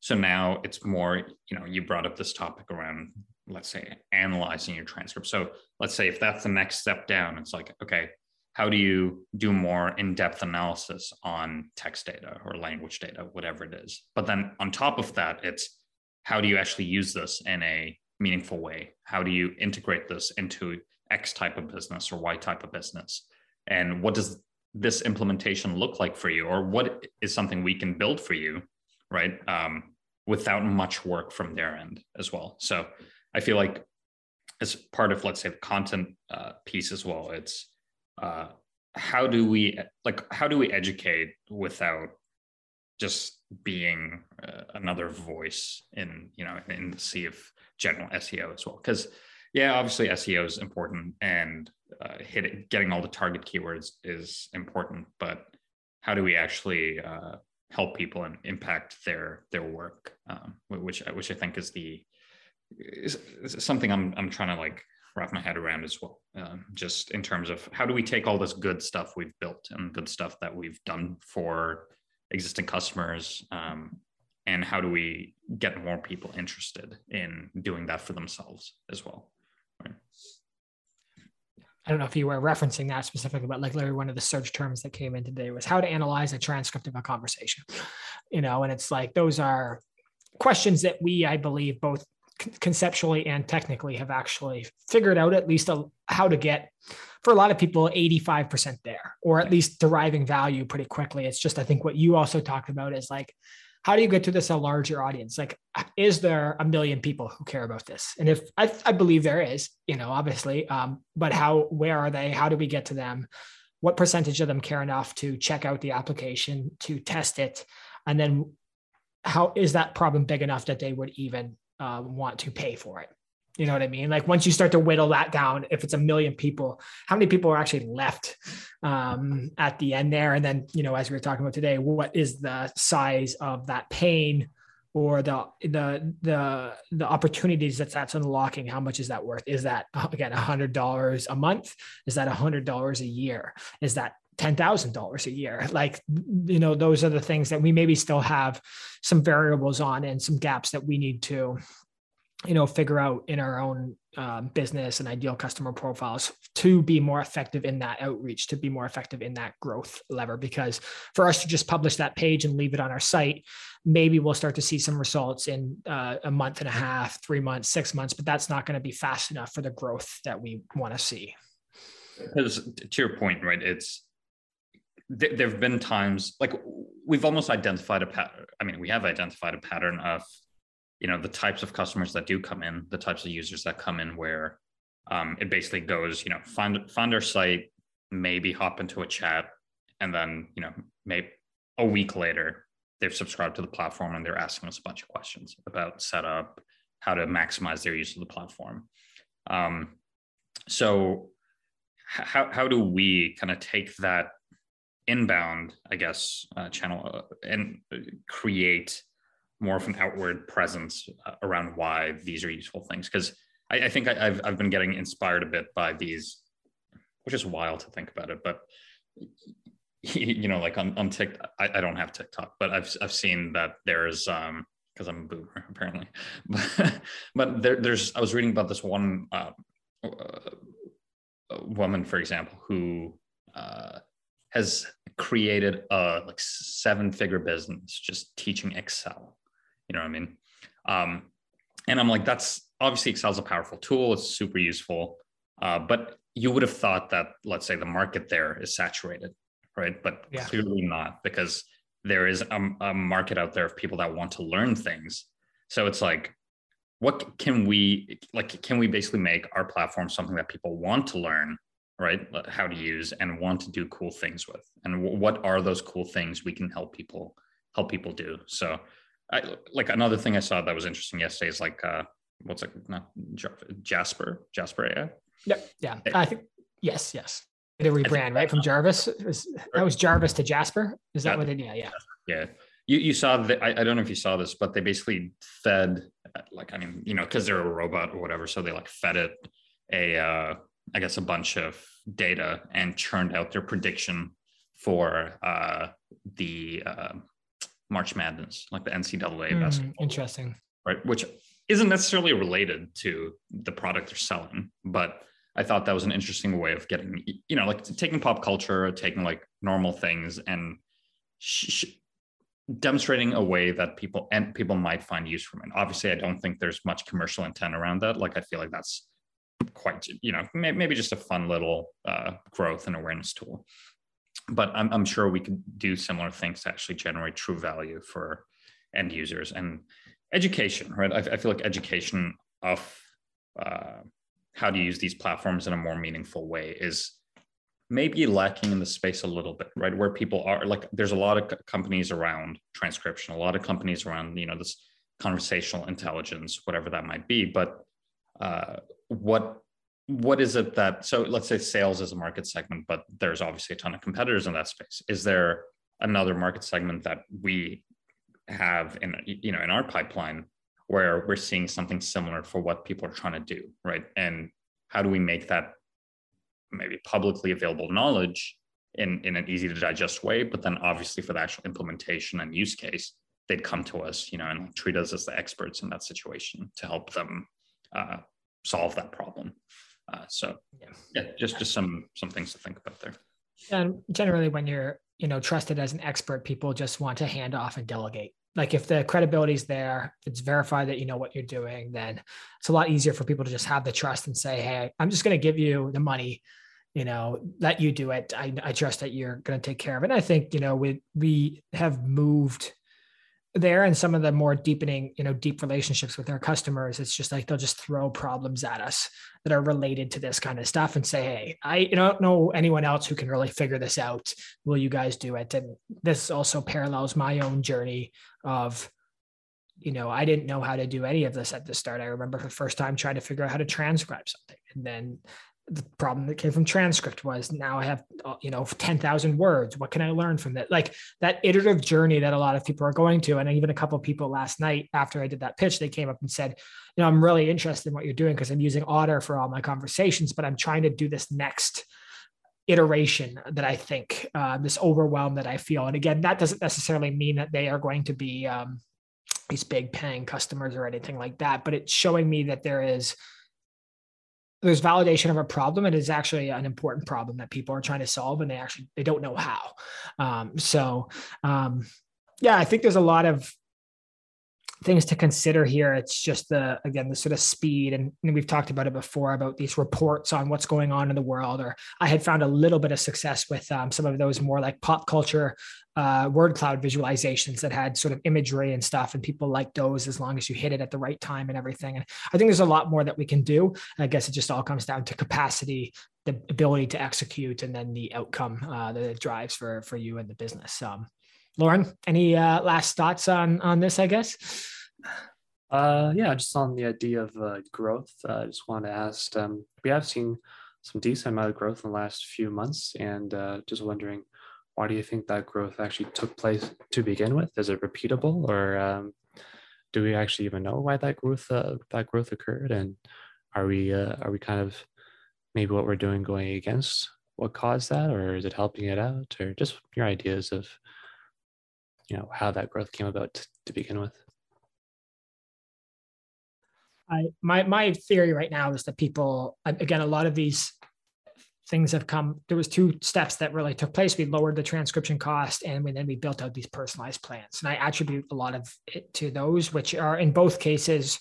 So now it's more, you know, you brought up this topic around, let's say, analyzing your transcript. So let's say if that's the next step down, it's like, okay, how do you do more in-depth analysis on text data or language data whatever it is? But then on top of that it's how do you actually use this in a meaningful way? How do you integrate this into x type of business or y type of business? And what does this implementation look like for you? Or what is something we can build for you right? Um, without much work from their end as well. So i feel like as part of let's say the content uh, piece as well it's uh, how do we like how do we educate without just being uh, another voice in you know in the sea of general SEO as well? Because yeah obviously SEO is important and uh, hitting getting all the target keywords is important but how do we actually uh, help people and impact their their work um, which which I think is the is, is something I'm I'm trying to like wrap my head around as well. Um, just in terms of how do we take all this good stuff we've built and good stuff that we've done for existing customers, um, and how do we get more people interested in doing that for themselves as well? Right. I don't know if you were referencing that specifically, but like literally one of the search terms that came in today was how to analyze a transcript of a conversation. You know, and it's like those are questions that we, I believe, both conceptually and technically have actually figured out at least a, how to get for a lot of people 85% there or at least deriving value pretty quickly it's just i think what you also talked about is like how do you get to this a larger audience? Like is there a million people who care about this? And if i, I believe there is you know obviously um, but how where are they? How do we get to them? What percentage of them care enough to check out the application to test it? And then how is that problem big enough that they would even uh, want to pay for it. You know what I mean? Like once you start to whittle that down, if it's a million people, how many people are actually left um, at the end there? And then, you know, as we were talking about today, what is the size of that pain or the the the the opportunities that that's unlocking? How much is that worth? Is that again a hundred dollars a month? Is that a hundred dollars a year? Is that $10,000 a year. Like, you know, those are the things that we maybe still have some variables on and some gaps that we need to, you know, figure out in our own um, business and ideal customer profiles to be more effective in that outreach, to be more effective in that growth lever. Because for us to just publish that page and leave it on our site, maybe we'll start to see some results in uh, a month and a half, three months, six months, but that's not going to be fast enough for the growth that we want to see. Because to your point, right? It's th- there have been times like we've almost identified a pattern. I mean, we have identified a pattern of, you know, the types of customers that do come in, the types of users that come in where um, it basically goes, you know, find find our site, maybe hop into a chat, and then you know, maybe a week later they've subscribed to the platform and they're asking us a bunch of questions about setup, how to maximize their use of the platform. Um, so how how do we kind of take that inbound, I guess, uh, channel uh, and create more of an outward presence uh, around why these are useful things. Because I, I, think I, have I've been getting inspired a bit by these, which is wild to think about it, but you know, like on, on TikTok, I, I don't have TikTok, but I've, I've seen that there's, um, because I'm a boomer apparently, but, but there, there's, I was reading about this one uh, uh, woman, for example, who uh, has created a like seven figure business just teaching Excel. You know what I mean? Um, and I'm like, that's obviously Excel's a powerful tool. It's super useful. Uh, but you would have thought that, let's say, the market there is saturated, right? But yeah. clearly not, because there is a, a market out there of people that want to learn things. So it's like, what can we like? Can we basically make our platform something that people want to learn, right? How to use and want to do cool things with, and what are those cool things we can help people help people do? So, I like another thing I saw that was interesting yesterday is like uh, what's it? Not Jasper, Jasper AI. Yeah, yeah. I think yes, yes. The rebrand right from Jarvis. Was, that was Jarvis to Jasper. Is that yeah. what it? Yeah, yeah. Yeah. You, you saw that I, I don't know if you saw this, but they basically fed like I mean you know because they're a robot or whatever, so they like fed it a uh, I guess a bunch of data and churned out their prediction for uh, the uh, March Madness, like the NCAA mm, basketball. Interesting, right? Which isn't necessarily related to the product they're selling, but I thought that was an interesting way of getting, you know, like taking pop culture, taking like normal things and sh- demonstrating a way that people and people might find use from it. Obviously, I don't think there's much commercial intent around that. Like, I feel like that's quite, you know, maybe just a fun little uh, growth and awareness tool. But I'm, I'm sure we could do similar things to actually generate true value for end users. And education, right? I, I feel like education of uh, how to use these platforms in a more meaningful way is maybe lacking in the space a little bit, right? Where people are like, there's a lot of companies around transcription, a lot of companies around, you know, this conversational intelligence, whatever that might be. But uh, what what is it that so let's say sales is a market segment, but there's obviously a ton of competitors in that space. Is there another market segment that we have in you know in our pipeline where we're seeing something similar for what people are trying to do right and how do we make that maybe publicly available knowledge in in an easy to digest way but then obviously for the actual implementation and use case they'd come to us you know and treat us as the experts in that situation to help them uh, solve that problem uh, so yeah. yeah just just some some things to think about there. And generally when you're you know trusted as an expert people just want to hand off and delegate. Like if the credibility is there if it's verified that you know what you're doing then it's a lot easier for people to just have the trust and say hey i'm just going to give you the money you know let you do it. I, I trust that you're going to take care of it. And i think you know we we have moved there and some of the more deepening you know deep relationships with our customers it's just like they'll just throw problems at us that are related to this kind of stuff and say hey i don't know anyone else who can really figure this out. Will you guys do it? And this also parallels my own journey of you know i didn't know how to do any of this at the start. I remember the first time trying to figure out how to transcribe something and then the problem that came from transcript was now I have, uh, you know, 10,000 words. What can I learn from that? Like that iterative journey that a lot of people are going to. And even a couple of people last night after I did that pitch, they came up and said, you know, I'm really interested in what you're doing because I'm using Otter for all my conversations, but I'm trying to do this next iteration that I think, uh, this overwhelm that I feel. And again, that doesn't necessarily mean that they are going to be um, these big paying customers or anything like that, but it's showing me that there is, there's validation of a problem and it's actually an important problem that people are trying to solve and they actually they don't know how. Um, so um, yeah i think there's a lot of things to consider here. It's just the again the sort of speed and, and, we've talked about it before about these reports on what's going on in the world or i had found a little bit of success with um, some of those more like pop culture uh, word cloud visualizations that had sort of imagery and stuff and people like those as long as you hit it at the right time and everything. And i think there's a lot more that we can do. I guess it just all comes down to capacity the ability to execute and then the outcome uh, that it drives for for you and the business. Um, Lauren, any uh, last thoughts on on this? I guess. Uh, yeah, just on the idea of uh, growth, uh, I just want to ask. Um, we have seen some decent amount of growth in the last few months, and uh, just wondering, why do you think that growth actually took place to begin with? Is it repeatable, or um, do we actually even know why that growth uh, that growth occurred? And are we uh, are we kind of maybe what we're doing going against what caused that, or is it helping it out, or just your ideas of you know how that growth came about to, to begin with? I, my my theory right now is that people again a lot of these things have come there was two steps that really took place. We lowered the transcription cost and then we built out these personalized plans. And i attribute a lot of it to those which are in both cases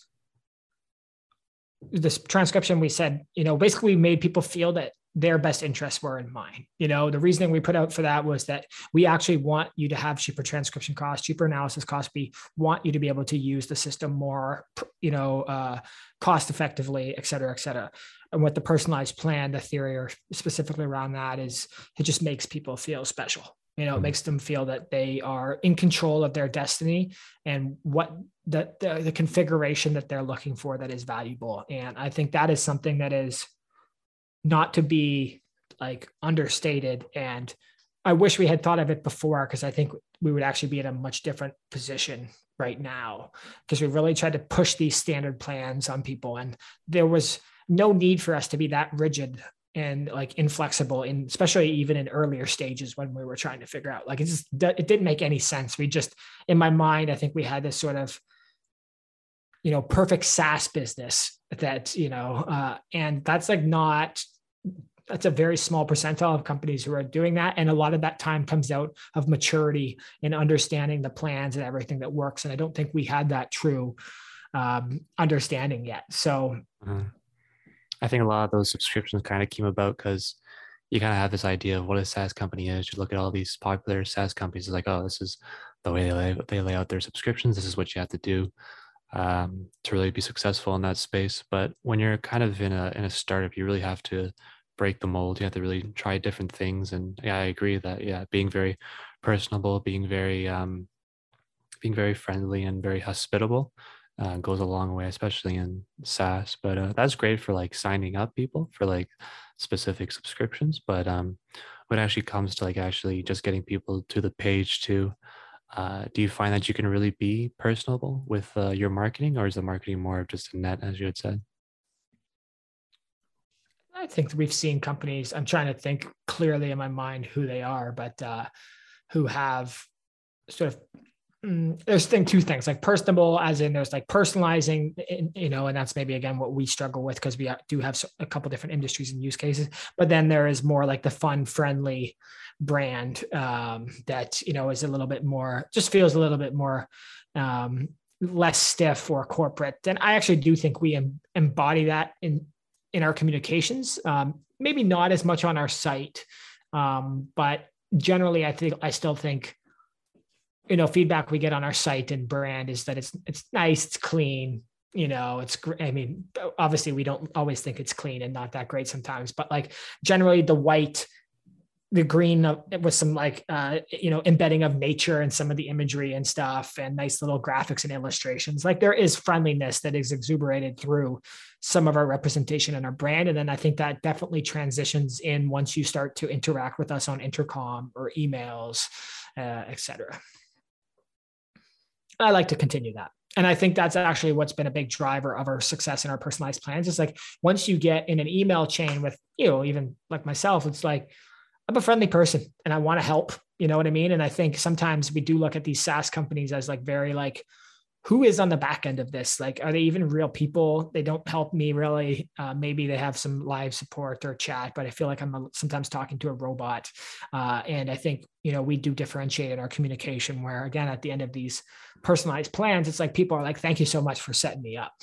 this transcription we said you know basically we made people feel that their best interests were in mind. You know, the reasoning we put out for that was that we actually want you to have cheaper transcription costs, cheaper analysis costs. We want you to be able to use the system more, you know, uh, cost effectively, et cetera, et cetera. And with the personalized plan, the theory or specifically around that is it just makes people feel special. You know, it mm-hmm. makes them feel that they are in control of their destiny and what the, the, the configuration that they're looking for that is valuable. And I think that is something that is not to be like understated. And I wish we had thought of it before because I think we would actually be in a much different position right now because we really tried to push these standard plans on people and there was no need for us to be that rigid and like inflexible in especially even in earlier stages when we were trying to figure out like it just it didn't make any sense we just in my mind i think we had this sort of you know perfect saas business that you know uh, and that's like not that's a very small percentile of companies who are doing that and a lot of that time comes out of maturity and understanding the plans and everything that works and i don't think we had that true um, understanding yet so mm-hmm. I think a lot of those subscriptions kind of came about because you kind of have this idea of what a SaaS company is. You look at all these popular SaaS companies, it's like, oh, this is the way they lay, they lay out their subscriptions. This is what you have to do um, to really be successful in that space. But when you're kind of in a in a startup, you really have to break the mold. You have to really try different things. And yeah, I agree that yeah, being very personable, being very um, being very friendly and very hospitable uh, goes a long way, especially in SaaS. But uh, that's great for like signing up people for like specific subscriptions. But um, when it actually comes to like actually just getting people to the page to, uh, do you find that you can really be personable with uh, your marketing, or is the marketing more of just a net, as you had said? I think we've seen companies. I'm trying to think clearly in my mind who they are, but uh, who have sort of Mm, there's thing two things like personable as in there's like personalizing you know and that's maybe again what we struggle with because we do have a couple different industries and use cases but then there is more like the fun friendly brand um, that you know is a little bit more just feels a little bit more um, less stiff or corporate and i actually do think we em- embody that in in our communications. Um, maybe not as much on our site um, but generally i think i still think you know feedback we get on our site and brand is that it's it's nice it's clean you know it's great i mean obviously we don't always think it's clean and not that great sometimes but like generally the white the green with some like uh, you know embedding of nature and some of the imagery and stuff and nice little graphics and illustrations like there is friendliness that is exuberated through some of our representation and our brand and then i think that definitely transitions in once you start to interact with us on intercom or emails uh, etc I like to continue that. And I think that's actually what's been a big driver of our success in our personalized plans. Is like once you get in an email chain with, you know, even like myself, it's like, I'm a friendly person and I want to help. You know what I mean? And I think sometimes we do look at these SaaS companies as like very like who is on the back end of this? Like are they even real people? They don't help me really. Uh, maybe they have some live support or chat but i feel like i'm sometimes talking to a robot. Uh, and i think you know we do differentiate in our communication where again at the end of these personalized plans it's like people are like thank you so much for setting me up.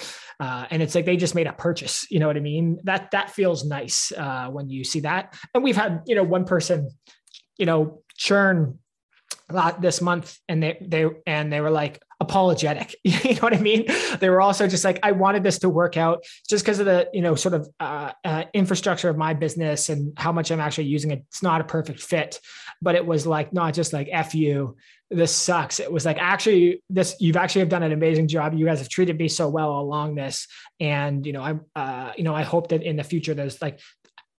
Uh, and it's like they just made a purchase you know what i mean? That that feels nice uh, when you see that. And we've had you know one person you know churn this month and they they and they were like apologetic. You know what i mean? They were also just like i wanted this to work out just because of the you know sort of uh, uh, infrastructure of my business and how much i'm actually using it. It's not a perfect fit but it was like not just like f you. This sucks. It was like actually this you've actually have done an amazing job. You guys have treated me so well along this and you know i uh, you know i hope that in the future there's like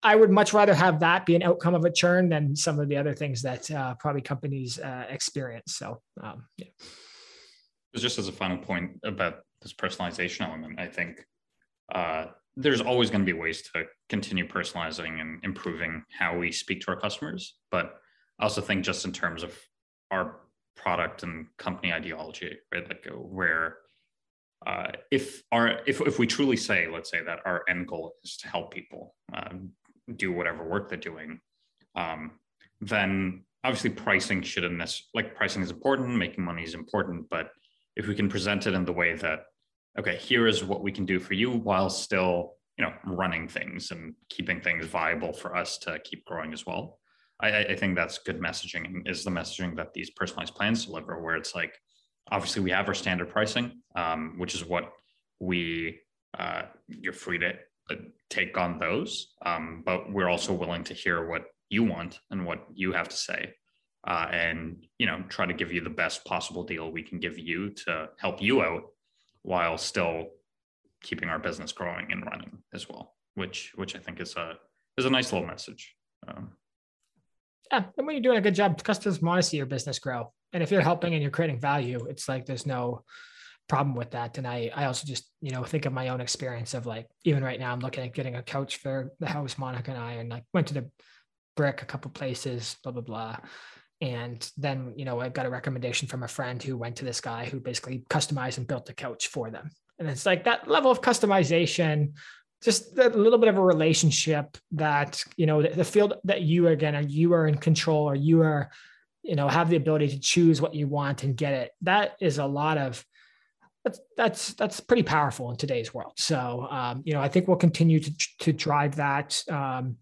I would much rather have that be an outcome of a churn than some of the other things that uh, probably companies uh, experience. So, um, yeah just as a final point about this personalization element, I think uh, there's always going to be ways to continue personalizing and improving how we speak to our customers. But I also think just in terms of our product and company ideology, right? Like uh, where uh, if our if if we truly say, let's say that our end goal is to help people uh, do whatever work they're doing, um, then obviously pricing shouldn't this like pricing is important, making money is important, but if we can present it in the way that okay here is what we can do for you while still you know running things and keeping things viable for us to keep growing as well. I, I think that's good messaging and is the messaging that these personalized plans deliver, where it's like obviously we have our standard pricing, um, which is what we uh, you're free to take on those, um, but we're also willing to hear what you want and what you have to say, uh, and you know try to give you the best possible deal we can give you to help you out while still keeping our business growing and running as well, which which I think is a is a nice little message. Um, yeah, and when you're doing a good job, customers want to see your business grow. And if you're helping and you're creating value, it's like there's no problem with that. And I I also just, you know, think of my own experience of like even right now I'm looking at getting a couch for the house, Monica and I, and I went to the brick a couple places, blah, blah, blah. And then, you know, I got a recommendation from a friend who went to this guy who basically customized and built the couch for them. And it's like that level of customization, just a little bit of a relationship that, you know, the, the field that you again are you are in control or you are, you know, have the ability to choose what you want and get it. That is a lot of that's that's that's pretty powerful in today's world. So um, you know, I think we'll continue to to drive that. Um,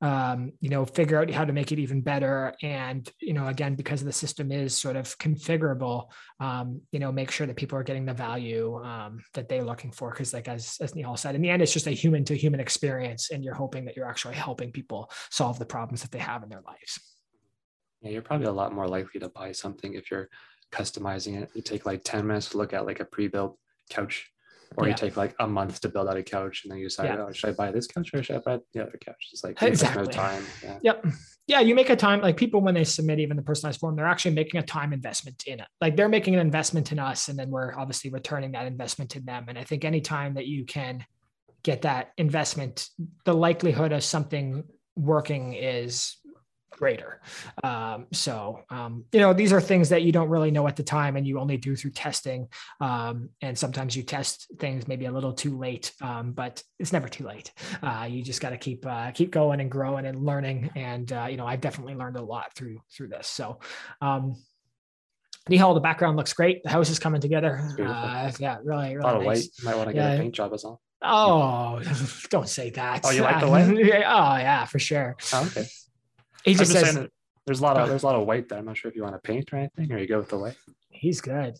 um, you know, figure out how to make it even better. And, you know, again, because the system is sort of configurable, um, you know, make sure that people are getting the value um, that they're looking for. Cause like, as, as Nihal said, in the end, it's just a human to human experience. And you're hoping that you're actually helping people solve the problems that they have in their lives. Yeah, you're probably a lot more likely to buy something if you're customizing it. You take like 10 minutes to look at like a pre-built couch or yeah. you take like a month to build out a couch and then you decide, yeah. oh, should I buy this couch or should I buy the other couch? It's like exactly. no time. Yeah. Yep. Yeah, you make a time like people when they submit even the personalized form, they're actually making a time investment in it. Like they're making an investment in us, and then we're obviously returning that investment to them. And I think any time that you can get that investment, the likelihood of something working is greater. Um, so, um, you know, these are things that you don't really know at the time and you only do through testing. Um, and sometimes you test things maybe a little too late, um, but it's never too late. Uh, you just got to keep, uh, keep going and growing and learning. And, uh, you know, I've definitely learned a lot through, through this. So, um, Nihal, the background looks great. The house is coming together. Uh, yeah, really, really. A lot nice. of white. Might want to get yeah. a paint job as well. Oh, don't say that. Oh, you like the white? oh, yeah, for sure. Oh, okay. He just says there's a lot of there's a lot of white there. I'm not sure if you want to paint or anything, or you go with the white. He's good.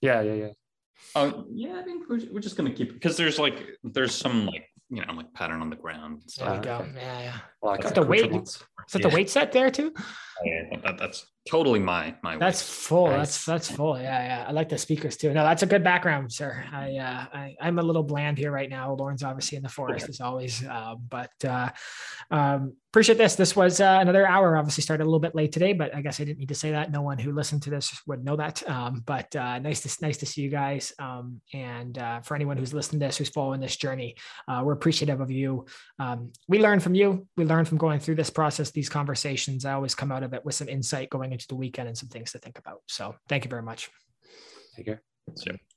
Yeah, yeah, yeah. Oh yeah, I think we're, we're just gonna keep because there's like there's some like you know like pattern on the ground. So. There you go. Yeah, yeah. Well, is that the weight? Is that yeah. the weight set there too? Oh, yeah, that, that's totally my my. That's full. Nice. That's that's full. Yeah, yeah. I like the speakers too. No, that's a good background, sir. I uh, I I'm a little bland here right now. Lauren's obviously in the forest as always, uh, but uh, um, appreciate this. This was uh, another hour. Obviously started a little bit late today, but I guess I didn't need to say that. No one who listened to this would know that. Um, but uh, nice to nice to see you guys. Um, and uh, for anyone who's listening to this, who's following this journey, uh, we're appreciative of you. Um, we learn from you. We learn from going through this process, these conversations. I always come out of it with some insight going into the weekend and some things to think about. So thank you very much. Take care. See you.